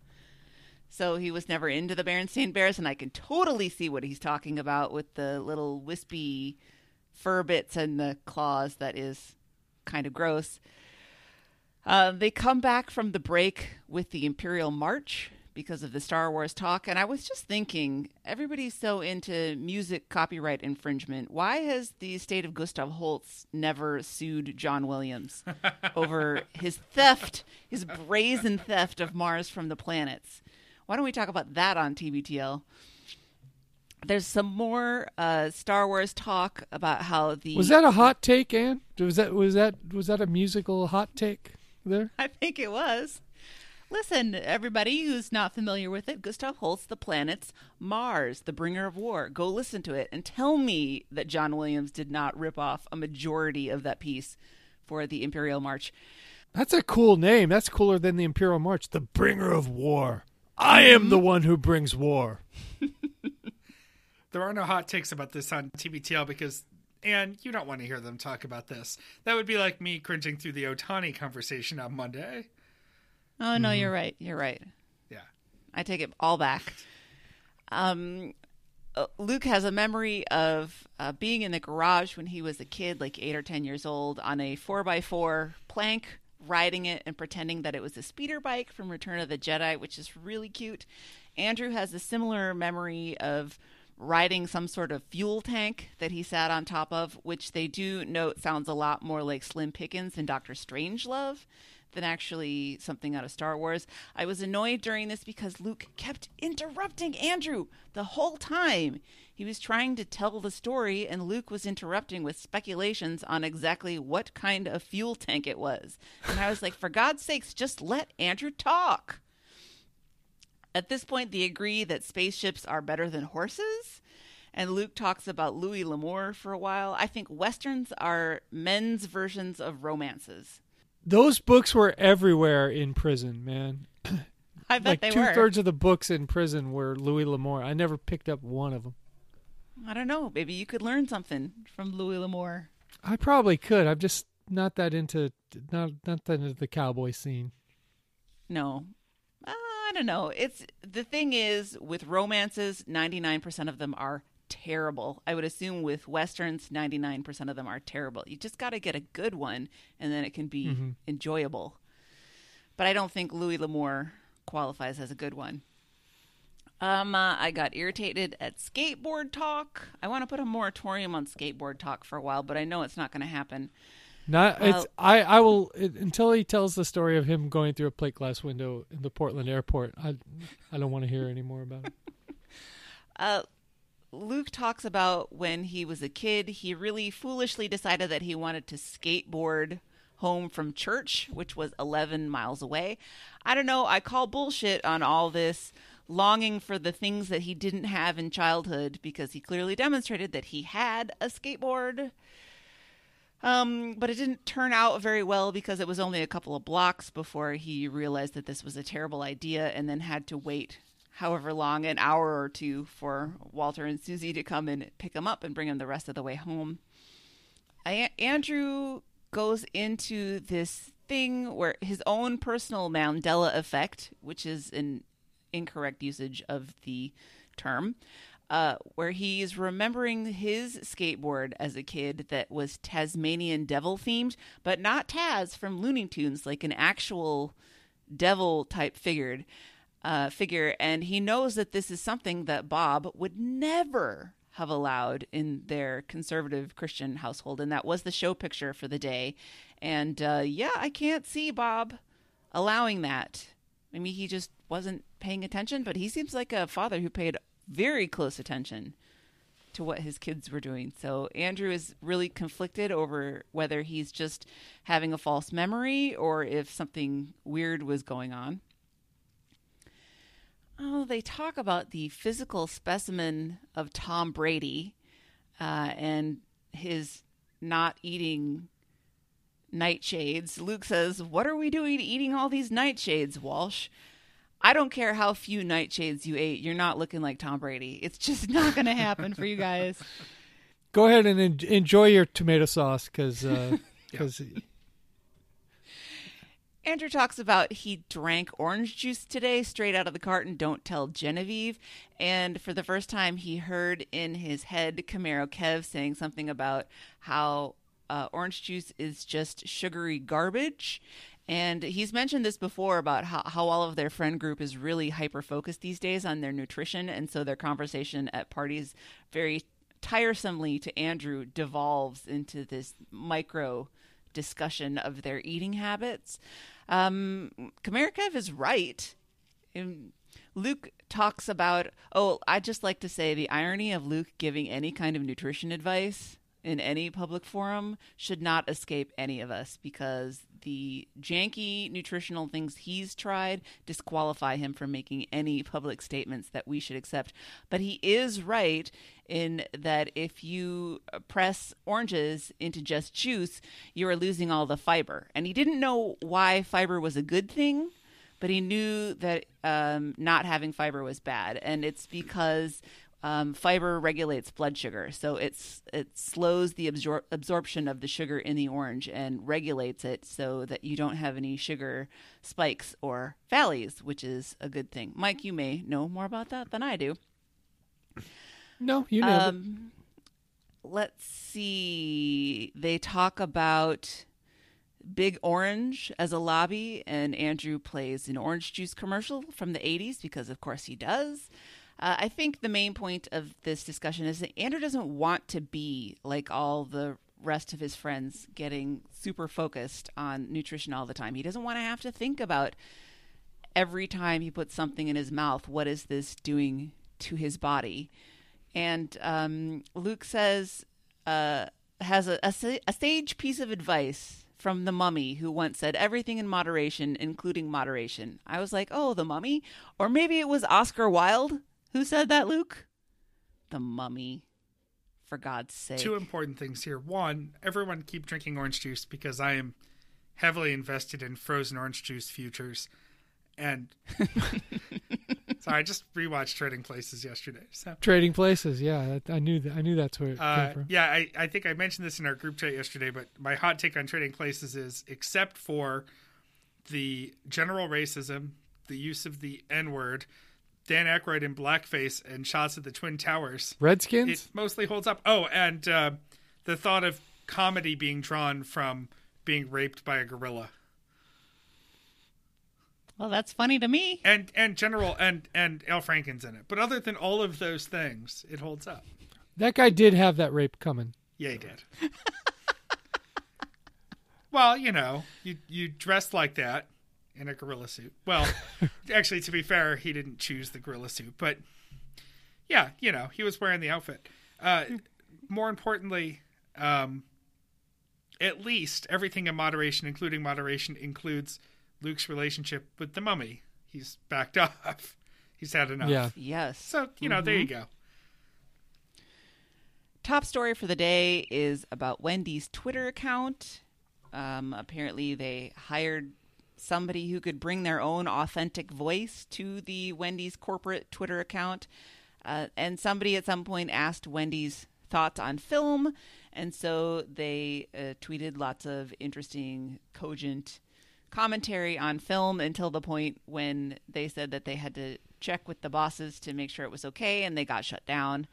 So he was never into the Berenstain Bears, and I can totally see what he's talking about with the little wispy fur bits and the claws. That is kind of gross. Uh, they come back from the break with the Imperial March because of the Star Wars talk. And I was just thinking, everybody's so into music copyright infringement. Why has the state of Gustav Holst never sued John Williams [laughs] over his theft, his brazen theft of Mars from the planets? Why don't we talk about that on TBTL? There's some more uh, Star Wars talk about how the Was that a hot take, Anne? Was that was that was that a musical hot take there? I think it was. Listen, everybody who's not familiar with it, Gustav Holst, The Planets, Mars, The Bringer of War. Go listen to it and tell me that John Williams did not rip off a majority of that piece for the Imperial March. That's a cool name. That's cooler than the Imperial March. The bringer of war. I am the one who brings war. [laughs] There are no hot takes about this on TBTL because And you don't want to hear them talk about this. That would be like me cringing through the Otani conversation on Monday. Oh no, you're right. You're right. Yeah. I take it all back. Um, uh, Luke has a memory of uh, being in the garage when he was a kid, like eight or ten years old, on a four by four plank, riding it and pretending that it was a speeder bike from Return of the Jedi, which is really cute. Andrew has a similar memory of riding some sort of fuel tank that he sat on top of, which they do note sounds a lot more like Slim Pickens and Doctor Strangelove than actually something out of Star Wars. I was annoyed during this because Luke kept interrupting Andrew the whole time. He was trying to tell the story, and Luke was interrupting with speculations on exactly what kind of fuel tank it was. And I was like, for God's sakes, just let Andrew talk. At this point, they agree that spaceships are better than horses. And Luke talks about Louis L'Amour for a while. I think westerns are men's versions of romances. Those books were everywhere in prison, man. [clears throat] I bet like they two were. thirds of the books in prison were Louis L'Amour. I never picked up one of them. I don't know. Maybe you could learn something from Louis L'Amour. I probably could. I'm just not that into not not that into the cowboy scene. No. I don't know. It's the thing is with romances, 99% of them are terrible. I would assume with westerns, 99% of them are terrible. You just got to get a good one and then it can be enjoyable. But I don't think Louis L'Amour qualifies as a good one. Um, uh, I got irritated at skateboard talk. I want to put a moratorium on skateboard talk for a while, but I know it's not going to happen. Not Well- it's I I will it, until he tells the story of him going through a plate glass window in the Portland airport. I I don't want to hear any more about it. [laughs] Uh, Luke talks about when he was a kid, he really foolishly decided that he wanted to skateboard home from church, which was 11 miles away. I don't know. I call bullshit on all this longing for the things that he didn't have in childhood because he clearly demonstrated that he had a skateboard. Um, but it didn't turn out very well because it was only a couple of blocks before he realized that this was a terrible idea and then had to wait however long, an hour or two, for Walter and Susie to come and pick him up and bring him the rest of the way home. Andrew goes into this thing where his own personal Mandela effect, which is an incorrect usage of the term, uh, where he's remembering his skateboard as a kid that was Tasmanian devil themed, but not Taz from Looney Tunes, like an actual devil type figured uh, figure, and he knows that this is something that Bob would never have allowed in their conservative Christian household, and that was the show picture for the day. And uh, yeah, I can't see Bob allowing that. I mean, he just wasn't paying attention, but he seems like a father who paid very close attention to what his kids were doing. So Andrew is really conflicted over whether he's just having a false memory or if something weird was going on. Oh, they talk about the physical specimen of Tom Brady uh, and his not eating nightshades. Luke says, What are we doing eating all these nightshades, Walsh? I don't care how few nightshades you ate, you're not looking like Tom Brady. It's just not going to happen for you guys. [laughs] Go ahead and en- enjoy your tomato sauce because because [laughs] Andrew talks about he drank orange juice today straight out of the carton. Don't tell Genevieve. And for the first time, he heard in his head Camaro Kev saying something about how uh, orange juice is just sugary garbage. And he's mentioned this before about how, how all of their friend group is really hyper focused these days on their nutrition. And so their conversation at parties very tiresomely to Andrew devolves into this micro discussion of their eating habits. Um, Camaro Kev is right. Luke talks about, oh, I just like to say the irony of Luke giving any kind of nutrition advice in any public forum should not escape any of us because the janky nutritional things he's tried disqualify him from making any public statements that we should accept. But he is right in that if you press oranges into just juice, you are losing all the fiber. And he didn't know why fiber was a good thing, but he knew that um, not having fiber was bad. And it's because um, fiber regulates blood sugar, so it's it slows the absor- absorption of the sugar in the orange and regulates it so that you don't have any sugar spikes or valleys, which is a good thing. Mike, you may know more about that than I do. No, you know. Um, let's see. They talk about Big Orange as a lobby, and Andrew plays an orange juice commercial from the 80s because, of course, he does. Uh, I think the main point of this discussion is that Andrew doesn't want to be like all the rest of his friends getting super focused on nutrition all the time. He doesn't want to have to think about every time he puts something in his mouth, what is this doing to his body? And um, Luke says, uh, has a, a, a sage piece of advice from the mummy who once said everything in moderation, including moderation. I was like, oh, the mummy? Or maybe it was Oscar Wilde who said that, Luke? The mummy. For God's sake. Two important things here. One, everyone keep drinking orange juice because I am heavily invested in frozen orange juice futures. And [laughs] so I just rewatched Trading Places yesterday. So Trading Places, yeah, I knew that. I knew that's where it uh, came from. yeah, I, I think I mentioned this in our group chat yesterday, but my hot take on Trading Places is except for the general racism, the use of the N word, Dan Aykroyd in blackface, and shots of the Twin Towers, Redskins. it mostly holds up. Oh, and uh, the thought of comedy being drawn from being raped by a gorilla. well, that's funny to me. and and general and and Al Franken's in it. But other than all of those things, it holds up. that guy did have that rape coming. Yeah, he did. [laughs] well, you know, you you dressed like that in a gorilla suit. Well, [laughs] actually, to be fair, he didn't choose the gorilla suit, but yeah, you know, he was wearing the outfit. Uh, more importantly, um, at least everything in moderation, including moderation, includes Luke's relationship with the mummy. He's backed [laughs] off. He's had enough. Yeah. Yes. So you know, there you go. Top story for the day is about Wendy's Twitter account. Um, apparently, they hired somebody who could bring their own authentic voice to the Wendy's corporate Twitter account. Uh, and somebody at some point asked Wendy's thoughts on film. And so they uh, tweeted lots of interesting, cogent commentary on film until the point when they said that they had to check with the bosses to make sure it was okay and they got shut down.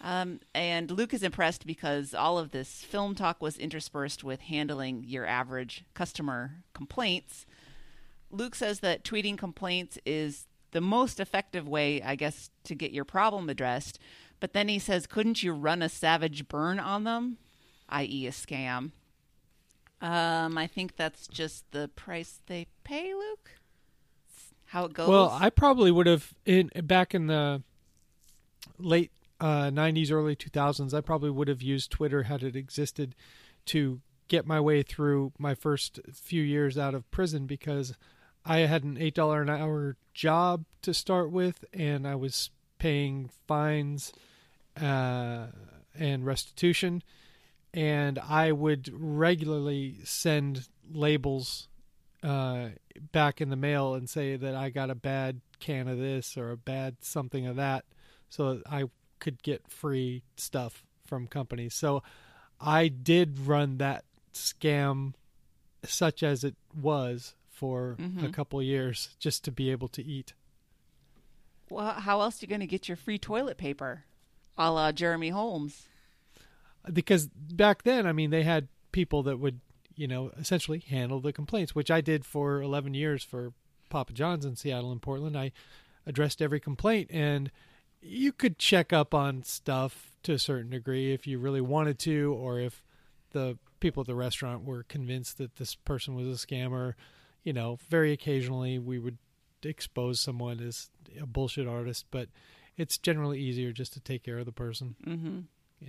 Um, and Luke is impressed because all of this film talk was interspersed with handling your average customer complaints. Luke says that tweeting complaints is the most effective way, I guess, to get your problem addressed. But then he says, couldn't you run a savage burn on them, i.e., a scam? Um, I think that's just the price they pay, Luke. It's how it goes. Well, I probably would have in back in the late uh, '90s, early 2000s. I probably would have used Twitter had it existed to get my way through my first few years out of prison because I had an eight dollar an hour job to start with, and I was paying fines uh, and restitution, and I would regularly send labels uh, back in the mail and say that I got a bad can of this or a bad something of that, so that I could get free stuff from companies. So I did run that scam, such as it was, for a Mhm. couple years just to be able to eat. well, how else are you going to get your free toilet paper? A la Jeremy Holmes. because back then, I mean, they had people that would, you know, essentially handle the complaints, which I did for 11 years for Papa John's in Seattle and Portland. I addressed every complaint, and you could check up on stuff to a certain degree if you really wanted to, or if the people at the restaurant were convinced that this person was a scammer. You know, very occasionally we would expose someone as a bullshit artist, but it's generally easier just to take care of the person Mm-hmm.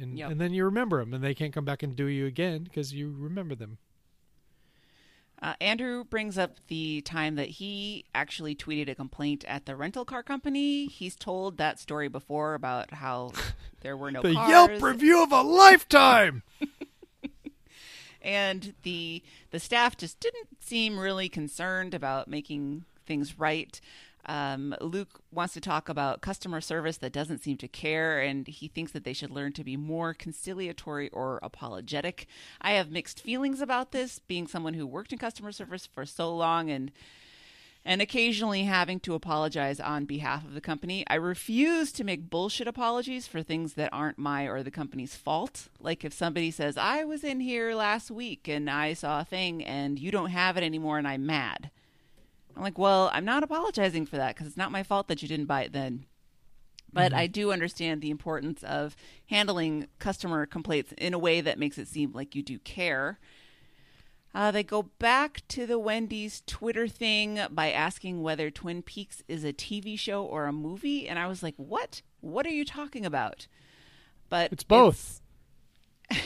and Yep. and then you remember them, and they can't come back and do you again because you remember them. Uh, Andrew brings up the time that he actually tweeted a complaint at the rental car company. He's told that story before about how [laughs] there were no the cars. Yelp review of a lifetime. [laughs] and the the staff just didn't seem really concerned about making things right. Um, Luke wants to talk about customer service that doesn't seem to care, and he thinks that they should learn to be more conciliatory or apologetic. I have mixed feelings about this, being someone who worked in customer service for so long and and occasionally having to apologize on behalf of the company. I refuse to make bullshit apologies for things that aren't my or the company's fault. Like if somebody says, I was in here last week and I saw a thing and you don't have it anymore and I'm mad. I'm like, well, I'm not apologizing for that because it's not my fault that you didn't buy it then. But mm-hmm. I do understand the importance of handling customer complaints in a way that makes it seem like you do care. Uh, they go back to the Wendy's Twitter thing by asking whether Twin Peaks is a TV show or a movie, and I was like, "What? What are you talking about?" But It's both. [laughs]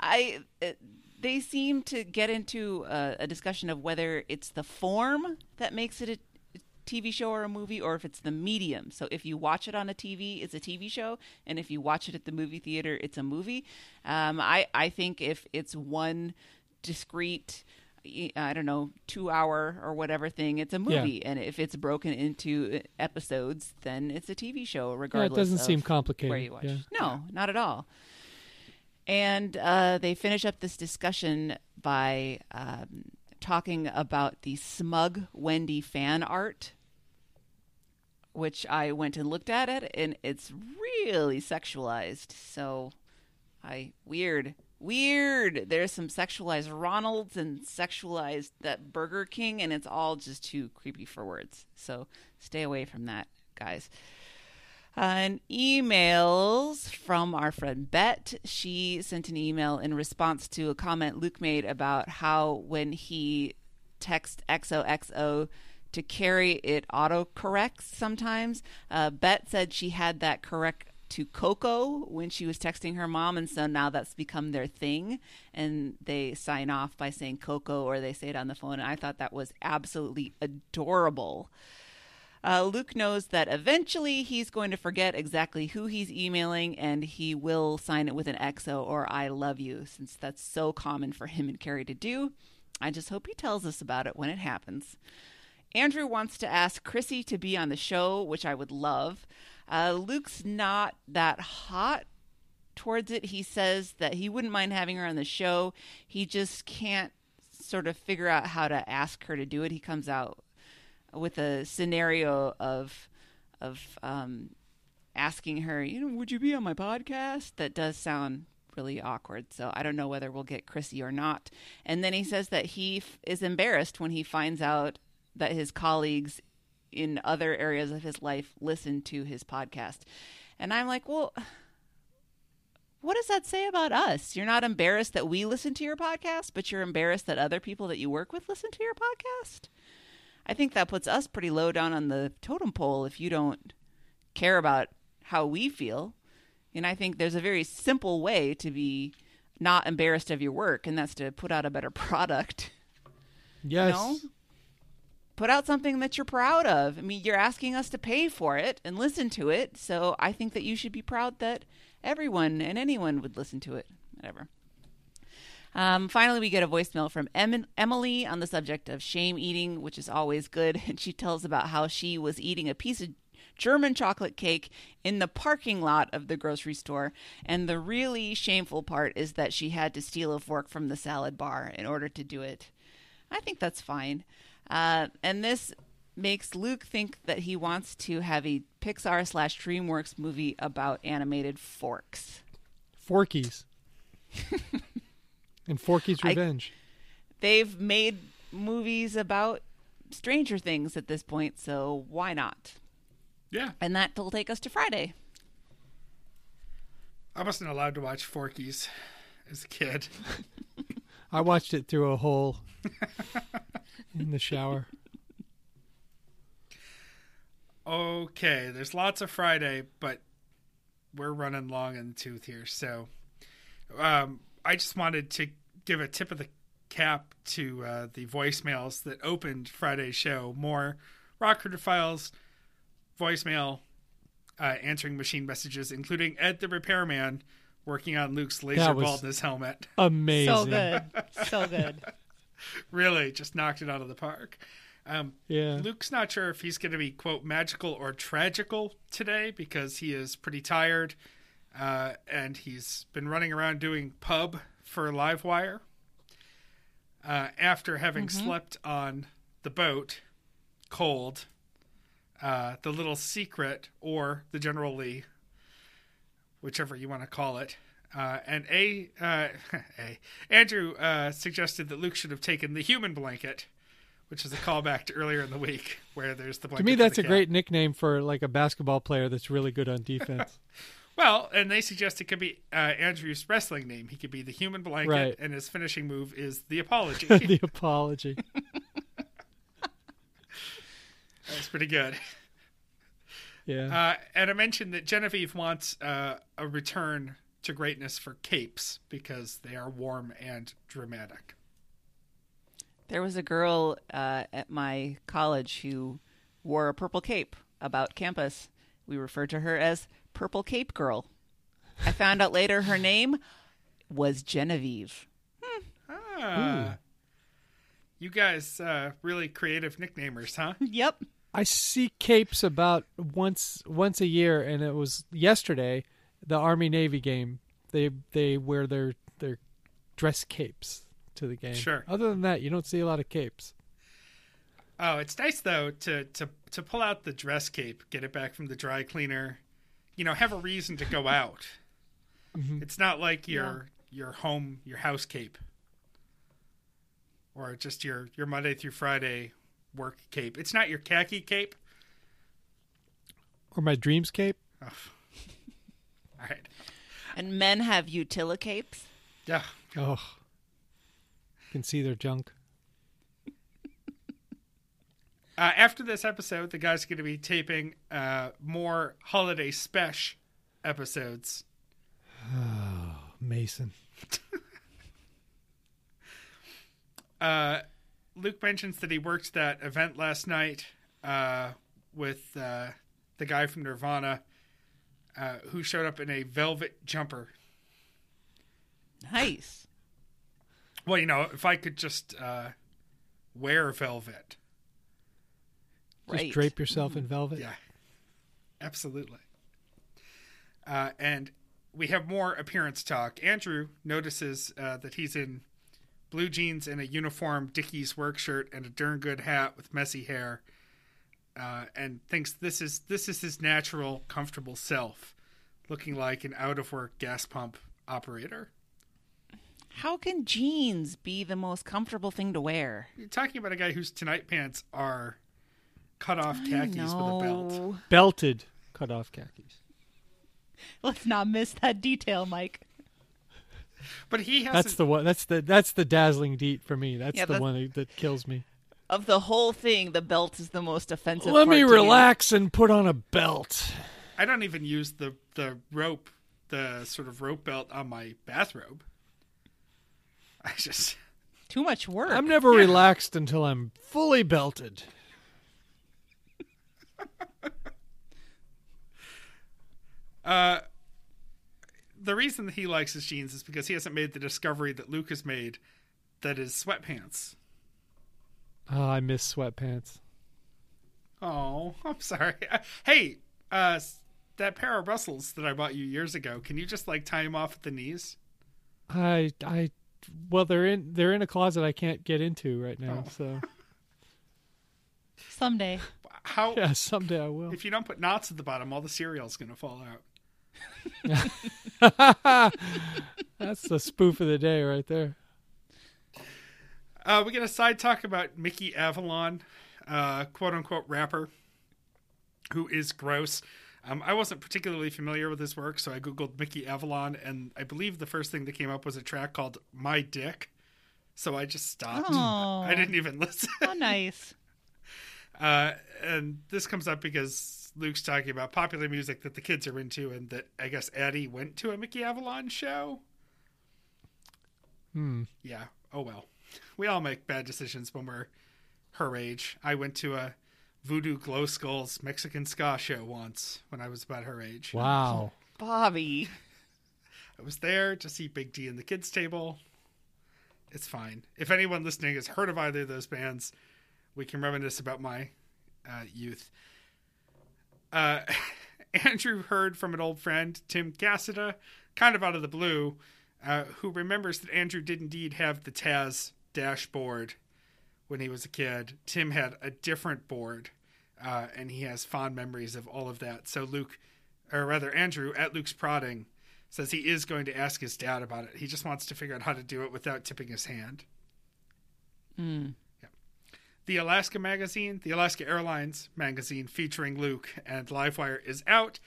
I it, they seem to get into a, a discussion of whether it's the form that makes it a TV show or a movie, or if it's the medium. So if you watch it on a TV, it's a TV show, and if you watch it at the movie theater, it's a movie. Um, I I think if it's one discrete. I don't know, two hour or whatever thing. It's a movie, and if it's broken into episodes, then it's a TV show. Yeah, it Regardless, doesn't of seem complicated. where you watch. Yeah. No, not at all. And uh, they finish up this discussion by um, talking about the smug Wendy fan art, which I went and looked at it, and it's really sexualized. So, I weird, weird. There's some sexualized Ronalds and sexualized that Burger King, and it's all just too creepy for words. So, stay away from that, guys. Uh, and emails from our friend Bet. She sent an email in response to a comment Luke made about how when he texts XOXO to Carrie, it autocorrects sometimes. Uh, Bet said she had that correct to Coco when she was texting her mom, and so now that's become their thing. And they sign off by saying Coco or they say it on the phone. And I thought that was absolutely adorable. Uh, Luke knows that eventually he's going to forget exactly who he's emailing and he will sign it with an XO or I love you, since that's so common for him and Carrie to do. I just hope he tells us about it when it happens. Andrew wants to ask Chrissy to be on the show, which I would love. Uh, Luke's not that hot towards it. He says that he wouldn't mind having her on the show. He just can't sort of figure out how to ask her to do it. He comes out with a scenario of of um, asking her, you know, would you be on my podcast? That does sound really awkward. So I don't know whether we'll get Chrissy or not. And then he says that he f- is embarrassed when he finds out that his colleagues in other areas of his life listen to his podcast. And I'm like, well, what does that say about us? You're not embarrassed that we listen to your podcast, but you're embarrassed that other people that you work with listen to your podcast? I think that puts us pretty low down on the totem pole if you don't care about how we feel. And I think there's a very simple way to be not embarrassed of your work, and that's to put out a better [laughs] product. Yes. know? Put out something that you're proud of. I mean, you're asking us to pay for it and listen to it, so I think that you should be proud that everyone and anyone would listen to it. Whatever. Um, finally, we get a voicemail from em- Emily on the subject of shame eating, which is always good. [laughs] And she tells about how she was eating a piece of German chocolate cake in the parking lot of the grocery store. And the really shameful part is that she had to steal a fork from the salad bar in order to do it. I think that's fine. Uh, and this makes Luke think that he wants to have a Pixar slash DreamWorks movie about animated forks. Forkies. [laughs] and Forky's I- Revenge. They've made movies about Stranger Things at this point, so why not? Yeah, And that will take us to Friday. I wasn't allowed to watch Forkies as a kid. [laughs] I watched it through a hole [laughs] in the shower. Okay, there's lots of Friday, but we're running long in the tooth here. So um, I just wanted to give a tip of the cap to uh, the voicemails that opened Friday's show. More Rock Critter Files voicemail uh, answering machine messages, including Ed the Repairman working on Luke's laser baldness helmet. Amazing. So good. So good. [laughs] really just knocked it out of the park. Um, Yeah. Luke's not sure if he's going to be quote magical or tragical today because he is pretty tired, uh, and he's been running around doing pub for Livewire. Uh, after having slept on the boat, cold, uh, the little secret or the General Lee, whichever you want to call it. Uh, and a, uh, [laughs] a Andrew uh, suggested that Luke should have taken the human blanket, which is a callback to earlier in the week where there's the To me, that's a cat. great nickname for like a basketball player that's really good on defense. [laughs] Well, and they suggest it could be uh, Andrew's wrestling name. He could be the human blanket, Right. and his finishing move is the apology. [laughs] the apology. That's pretty good. Yeah. Uh, and I mentioned that Genevieve wants uh, a return to greatness for capes because they are warm and dramatic. There was a girl uh, at my college who wore a purple cape about campus. We referred to her as Purple Cape Girl. I found out later her name was Genevieve. Ah, you guys uh, really creative nicknamers, huh? [laughs] Yep. I see capes about once once a year, and it was yesterday, the Army Navy game. They they wear their their dress capes to the game. Sure. Other than that, you don't see a lot of capes. Oh, it's nice though to to to pull out the dress cape, get it back from the dry cleaner. You know, have a reason to go [laughs] out. Mm-hmm. It's not like your your home your house cape, or just your your Monday through Friday work cape. It's not your khaki cape. Or my dreams cape. Oh. All right. And men have utila capes. Yeah. Oh, You can see their junk. [laughs] Uh, after this episode, the guys are going to be taping uh, more holiday special episodes. [sighs] Mason. [laughs] Uh, Luke mentions that he worked that event last night uh, with uh, the guy from Nirvana uh, who showed up in a velvet jumper. Nice. Well, you know, if I could just uh, wear velvet. Just drape yourself in velvet. Yeah, absolutely. Uh, and we have more appearance talk. Andrew notices uh, that he's in blue jeans and a uniform Dickies work shirt and a darn good hat with messy hair, uh, and thinks this is this is his natural, comfortable self, looking like an out of work gas pump operator. How can jeans be the most comfortable thing to wear? You're talking about a guy whose tonight pants are cut off khakis with a belt. Belted cut off khakis. Let's not miss that detail, Mike. But he has That's the one. That's the that's the dazzling deet for me. That's Yeah, the that's- one that, that kills me. Of the whole thing, the belt is the most offensive. Let part me to you. relax and put on a belt. I don't even use the the rope, the sort of rope belt on my bathrobe. [laughs] I just Too much work. I'm never Yeah. relaxed until I'm fully belted. [laughs] uh the reason that he likes his jeans is because he hasn't made the discovery that Luke has made that is sweatpants. Oh, I miss sweatpants. Oh, [laughs] I'm sorry. [laughs] Hey, uh that pair of Russells that I bought you years ago, can you just like tie them off at the knees? I I well they're in they're in a closet I can't get into right now. Oh. So [laughs] Someday. How yeah, someday I will. if you don't put knots at the bottom, all the cereal's going to fall out. That's the spoof of the day right there. Uh, we get a side talk about Mickey Avalon, uh, quote unquote rapper, who is gross. Um, I wasn't particularly familiar with his work, so I googled Mickey Avalon, and I believe the first thing that came up was a track called "My Dick." So I just stopped. Oh. I didn't even [laughs] listen. How nice. [laughs] Uh, and this comes up because Luke's talking about popular music that the kids are into, and that I guess Addie went to a Mickey Avalon show. Hmm. Yeah. Oh well. We all make bad decisions when we're her age. I went to a Voodoo Glow Skulls Mexican ska show once when I was about her age. Wow. Bobby. I was there to see Big D and the kids table. It's fine. If anyone listening has heard of either of those bands, we can reminisce about my uh, youth. Uh, [laughs] Andrew heard from an old friend, Tim Cassida, kind of out of the blue, uh, who remembers that Andrew did indeed have the Taz dashboard when he was a kid. Tim had a different board, uh, and he has fond memories of all of that. So Luke, or rather Andrew, at Luke's prodding, says he is going to ask his dad about it. He just wants to figure out how to do it without tipping his hand. Mm. The Alaska magazine, the Alaska Airlines magazine featuring Luke and Livewire is out.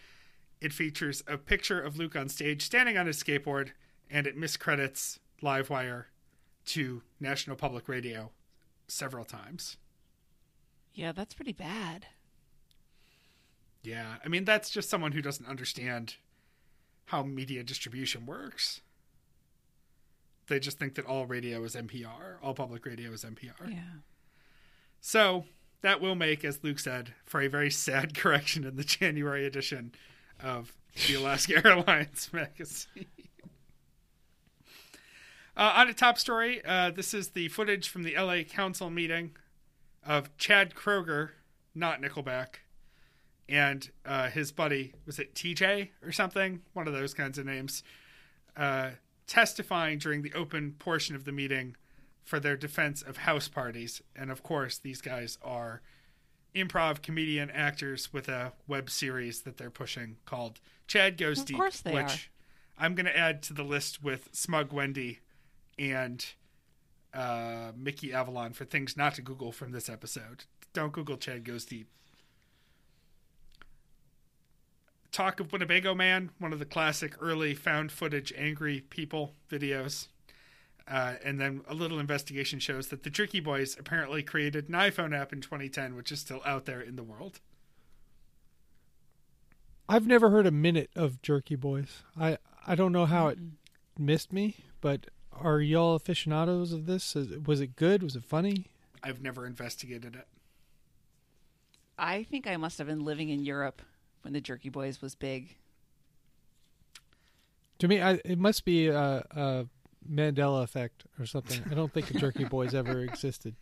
It features a picture of Luke on stage standing on his skateboard, and it miscredits Livewire to National Public Radio several times. Yeah, that's pretty bad. Yeah, I mean, that's just someone who doesn't understand how media distribution works. They just think that all radio is NPR, all public radio is NPR. Yeah. So that will make, as Luke said, for a very sad [laughs] correction in the January edition of the Alaska [laughs] Airlines magazine. Uh, on a top story, uh, this is the footage from the LA Council meeting of Chad Kroger, not Nickelback, and uh, his buddy, was it TJ or something? One of those kinds of names, uh, testifying during the open portion of the meeting for their defense of house parties. And of course, these guys are improv comedian actors with a web series that they're pushing called Chad Goes Of Deep, course they which I'm going to add to the list with Smug Wendy and uh, Mickey Avalon for things not to Google from this episode. Don't Google Chad Goes Deep. Talk of Winnebago Man, one of the classic early found footage angry people videos. Uh, and then a little investigation shows that the Jerky Boys apparently created an iPhone app in 2010, which is still out there in the world. I've never heard a minute of Jerky Boys. I I don't know how it missed me, but are y'all aficionados of this? Is- Was it good? Was it funny? I've never investigated it. I think I must have been living in Europe when the Jerky Boys was big. To me, I, it must be a, a Mandela effect or something. I don't think the Jerky Boys [laughs] ever existed.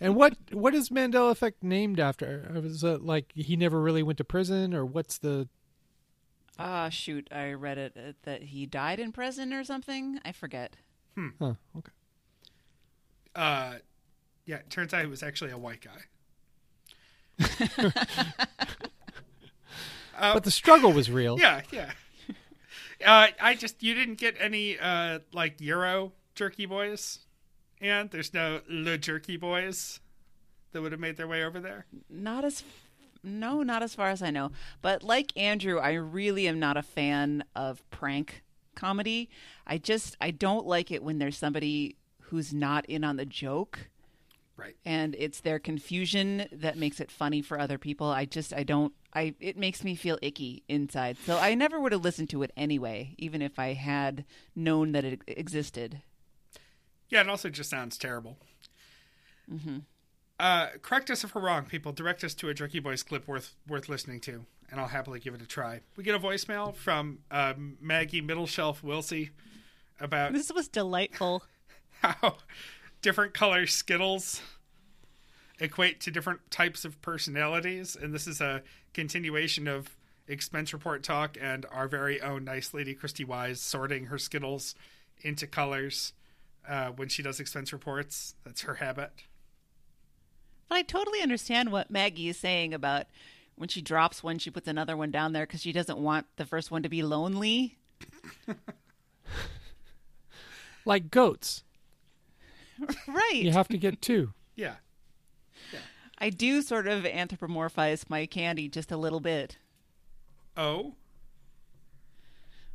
And what what is Mandela effect named after? Was it like he never really went to prison, or what's the? Ah, shoot, I read it uh, that he died in prison or something. I forget. Huh, okay. Uh, yeah, it turns out he was actually a white guy. [laughs] uh, But the struggle was real. yeah, yeah. Uh, I just you didn't get any uh like Euro Jerky Boys, and there's no Le Jerky Boys that would have made their way over there. Not as no, not as far as I know. But like Andrew, I really am not a fan of prank comedy. I just I don't like it when there's somebody who's not in on the joke Right. and it's their confusion that makes it funny for other people. I just I don't I it makes me feel icky inside. So I never would have listened to it anyway, even if I had known that it existed. Yeah, it also just sounds terrible. Mm-hmm. Uh, correct us if we're wrong, people. Direct us to a Jerky Boys clip worth worth listening to, and I'll happily give it a try. We get a voicemail from uh, Maggie Middle Shelf Wilsey about This was delightful. [laughs] how different color Skittles equate to different types of personalities, and this is a continuation of expense report talk and our very own nice lady Christy Wise sorting her Skittles into colors uh, when she does expense reports. That's her habit. But I totally understand what Maggie is saying about when she drops one, she puts another one down there because she doesn't want the first one to be lonely. [laughs] Like goats, [laughs] right. you have to get two. Yeah. I do sort of anthropomorphize my candy just a little bit. Oh,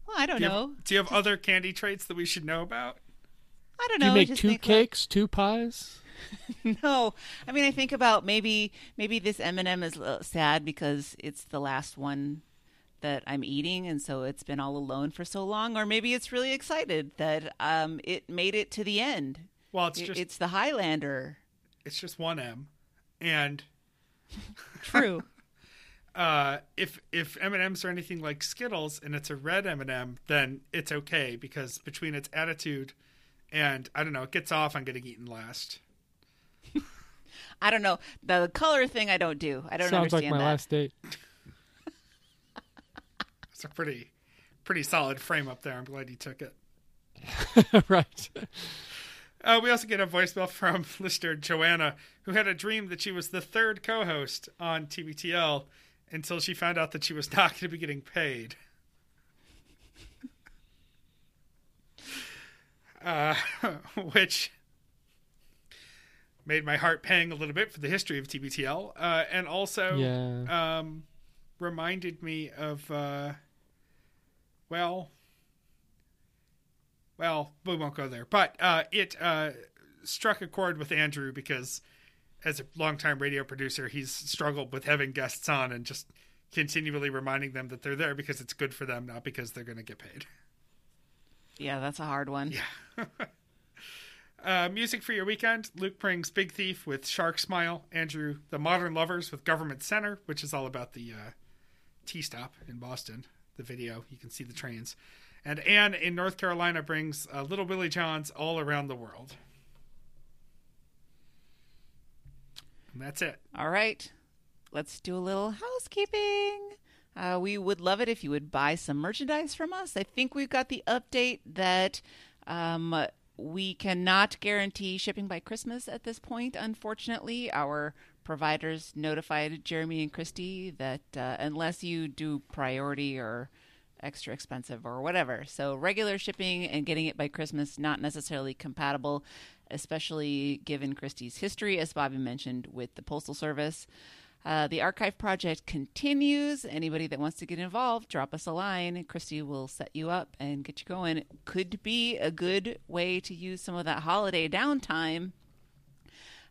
Well, I don't do know. have, do you have other candy traits that we should know about? I don't know. Do know. you make just two think, like- cakes, two pies? [laughs] no, I mean I think about maybe maybe this M and m is sad because it's the last one that I'm eating, and so it's been all alone for so long. Or maybe it's really excited that um, it made it to the end. Well, it's It- just it's the Highlander. it's just one M, and [laughs] True. [laughs] uh, if if M and M's are anything like Skittles and it's a red M and m then it's okay because between its attitude and I don't know, it gets off on getting eaten last. I don't know. The color thing I don't do. I don't Sounds like my that. last date. It's a pretty, pretty solid frame up there. I'm glad you took it. [laughs] right. Uh, we also get a voicemail from [laughs] listener Joanna, who had a dream that she was the third co-host on TBTL until she found out that she was not [laughs] going to be getting paid. Uh, which made my heart pang a little bit for the history of TBTL, uh, and also Yeah. um, reminded me of, uh, well, well, we won't go there. But uh, it uh, struck a chord with Andrew because, as a longtime radio producer, he's struggled with having guests on and just continually reminding them that they're there because it's good for them, not because they're going to get paid. Yeah, that's a hard one. Yeah. [laughs] uh, music for your weekend Luke brings Big Thief with Shark Smile, Andrew, The Modern Lovers with Government Center, which is all about the uh, T stop in Boston, the video. You can see the trains. And Anne in North Carolina brings uh, Little Willie John's All Around the World. And that's it. All right. Let's do a little housekeeping. Uh, we would love it if you would buy some merchandise from us. I think we've got the update that um, we cannot guarantee shipping by Christmas at this point, unfortunately. Our providers notified Jeremy and Christy that uh, unless you do priority or extra expensive or whatever. So regular shipping and getting it by Christmas not necessarily compatible, especially given Christie's history, as Bobby mentioned, with the Postal Service. Uh, the archive project continues. Anybody that wants to get involved, drop us a line. Christy will set you up and get you going. Could be a good way to use some of that holiday downtime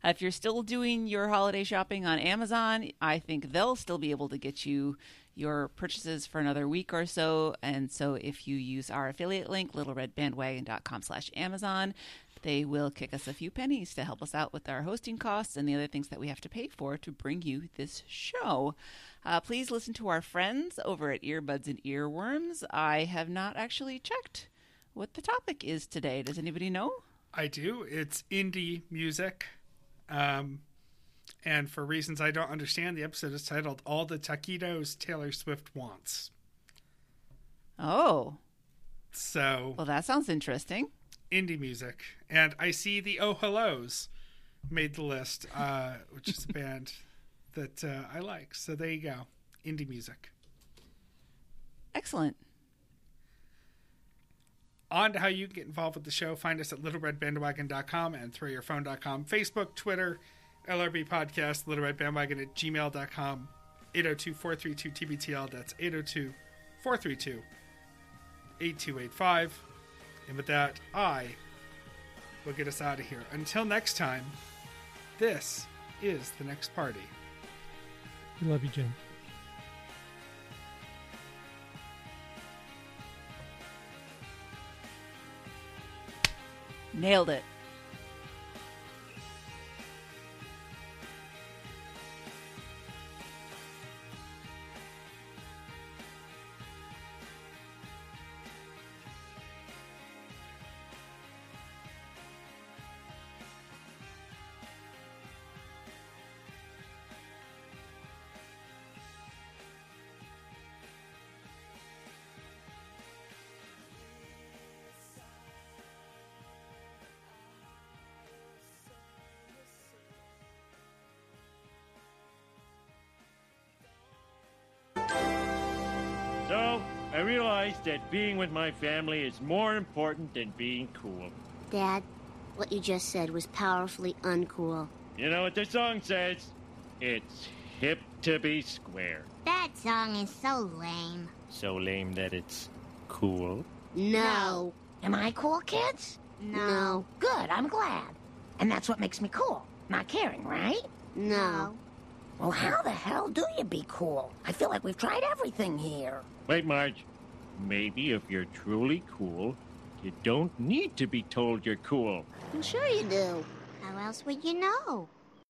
uh, if you're still doing your holiday shopping on Amazon, I think they'll still be able to get you your purchases for another week or so. And so if you use our affiliate link, littleredbandwagon.com slash Amazon, they will kick us a few pennies to help us out with our hosting costs and the other things that we have to pay for to bring you this show. Uh, please listen to our friends over at Earbuds and Earworms. I have not actually checked what the topic is today. Does anybody know? I do. It's indie music. Um, and for reasons I don't understand, the episode is titled All the Taquitos Taylor Swift Wants. Oh, So, well, that sounds interesting. Indie music. And I see the Oh Hellos made the list, uh, which is a [laughs] band that uh, I like. So there you go. Indie music. Excellent. On to how you can get involved with the show. Find us at littleredbandwagon.com and throwyourphone.com. Facebook, Twitter, LRB Podcast, littleredbandwagon at gmail.com. 802-432-TBTL. That's 802-432-8285. And with that, I will get us out of here. Until next time, this is the next party. We love you, Jim. Nailed it. I realized that being with my family is more important than being cool. Dad, what you just said was powerfully uncool. You know what the song says? It's hip to be square. That song is so lame. So lame that it's cool. No. Am I cool, kids? No. Good, I'm glad. And that's what makes me cool. Not caring, right? No. Well, how the hell do you be cool? I feel like we've tried everything here. Wait, Marge. Maybe if you're truly cool, you don't need to be told you're cool. I'm sure you do. How else would you know?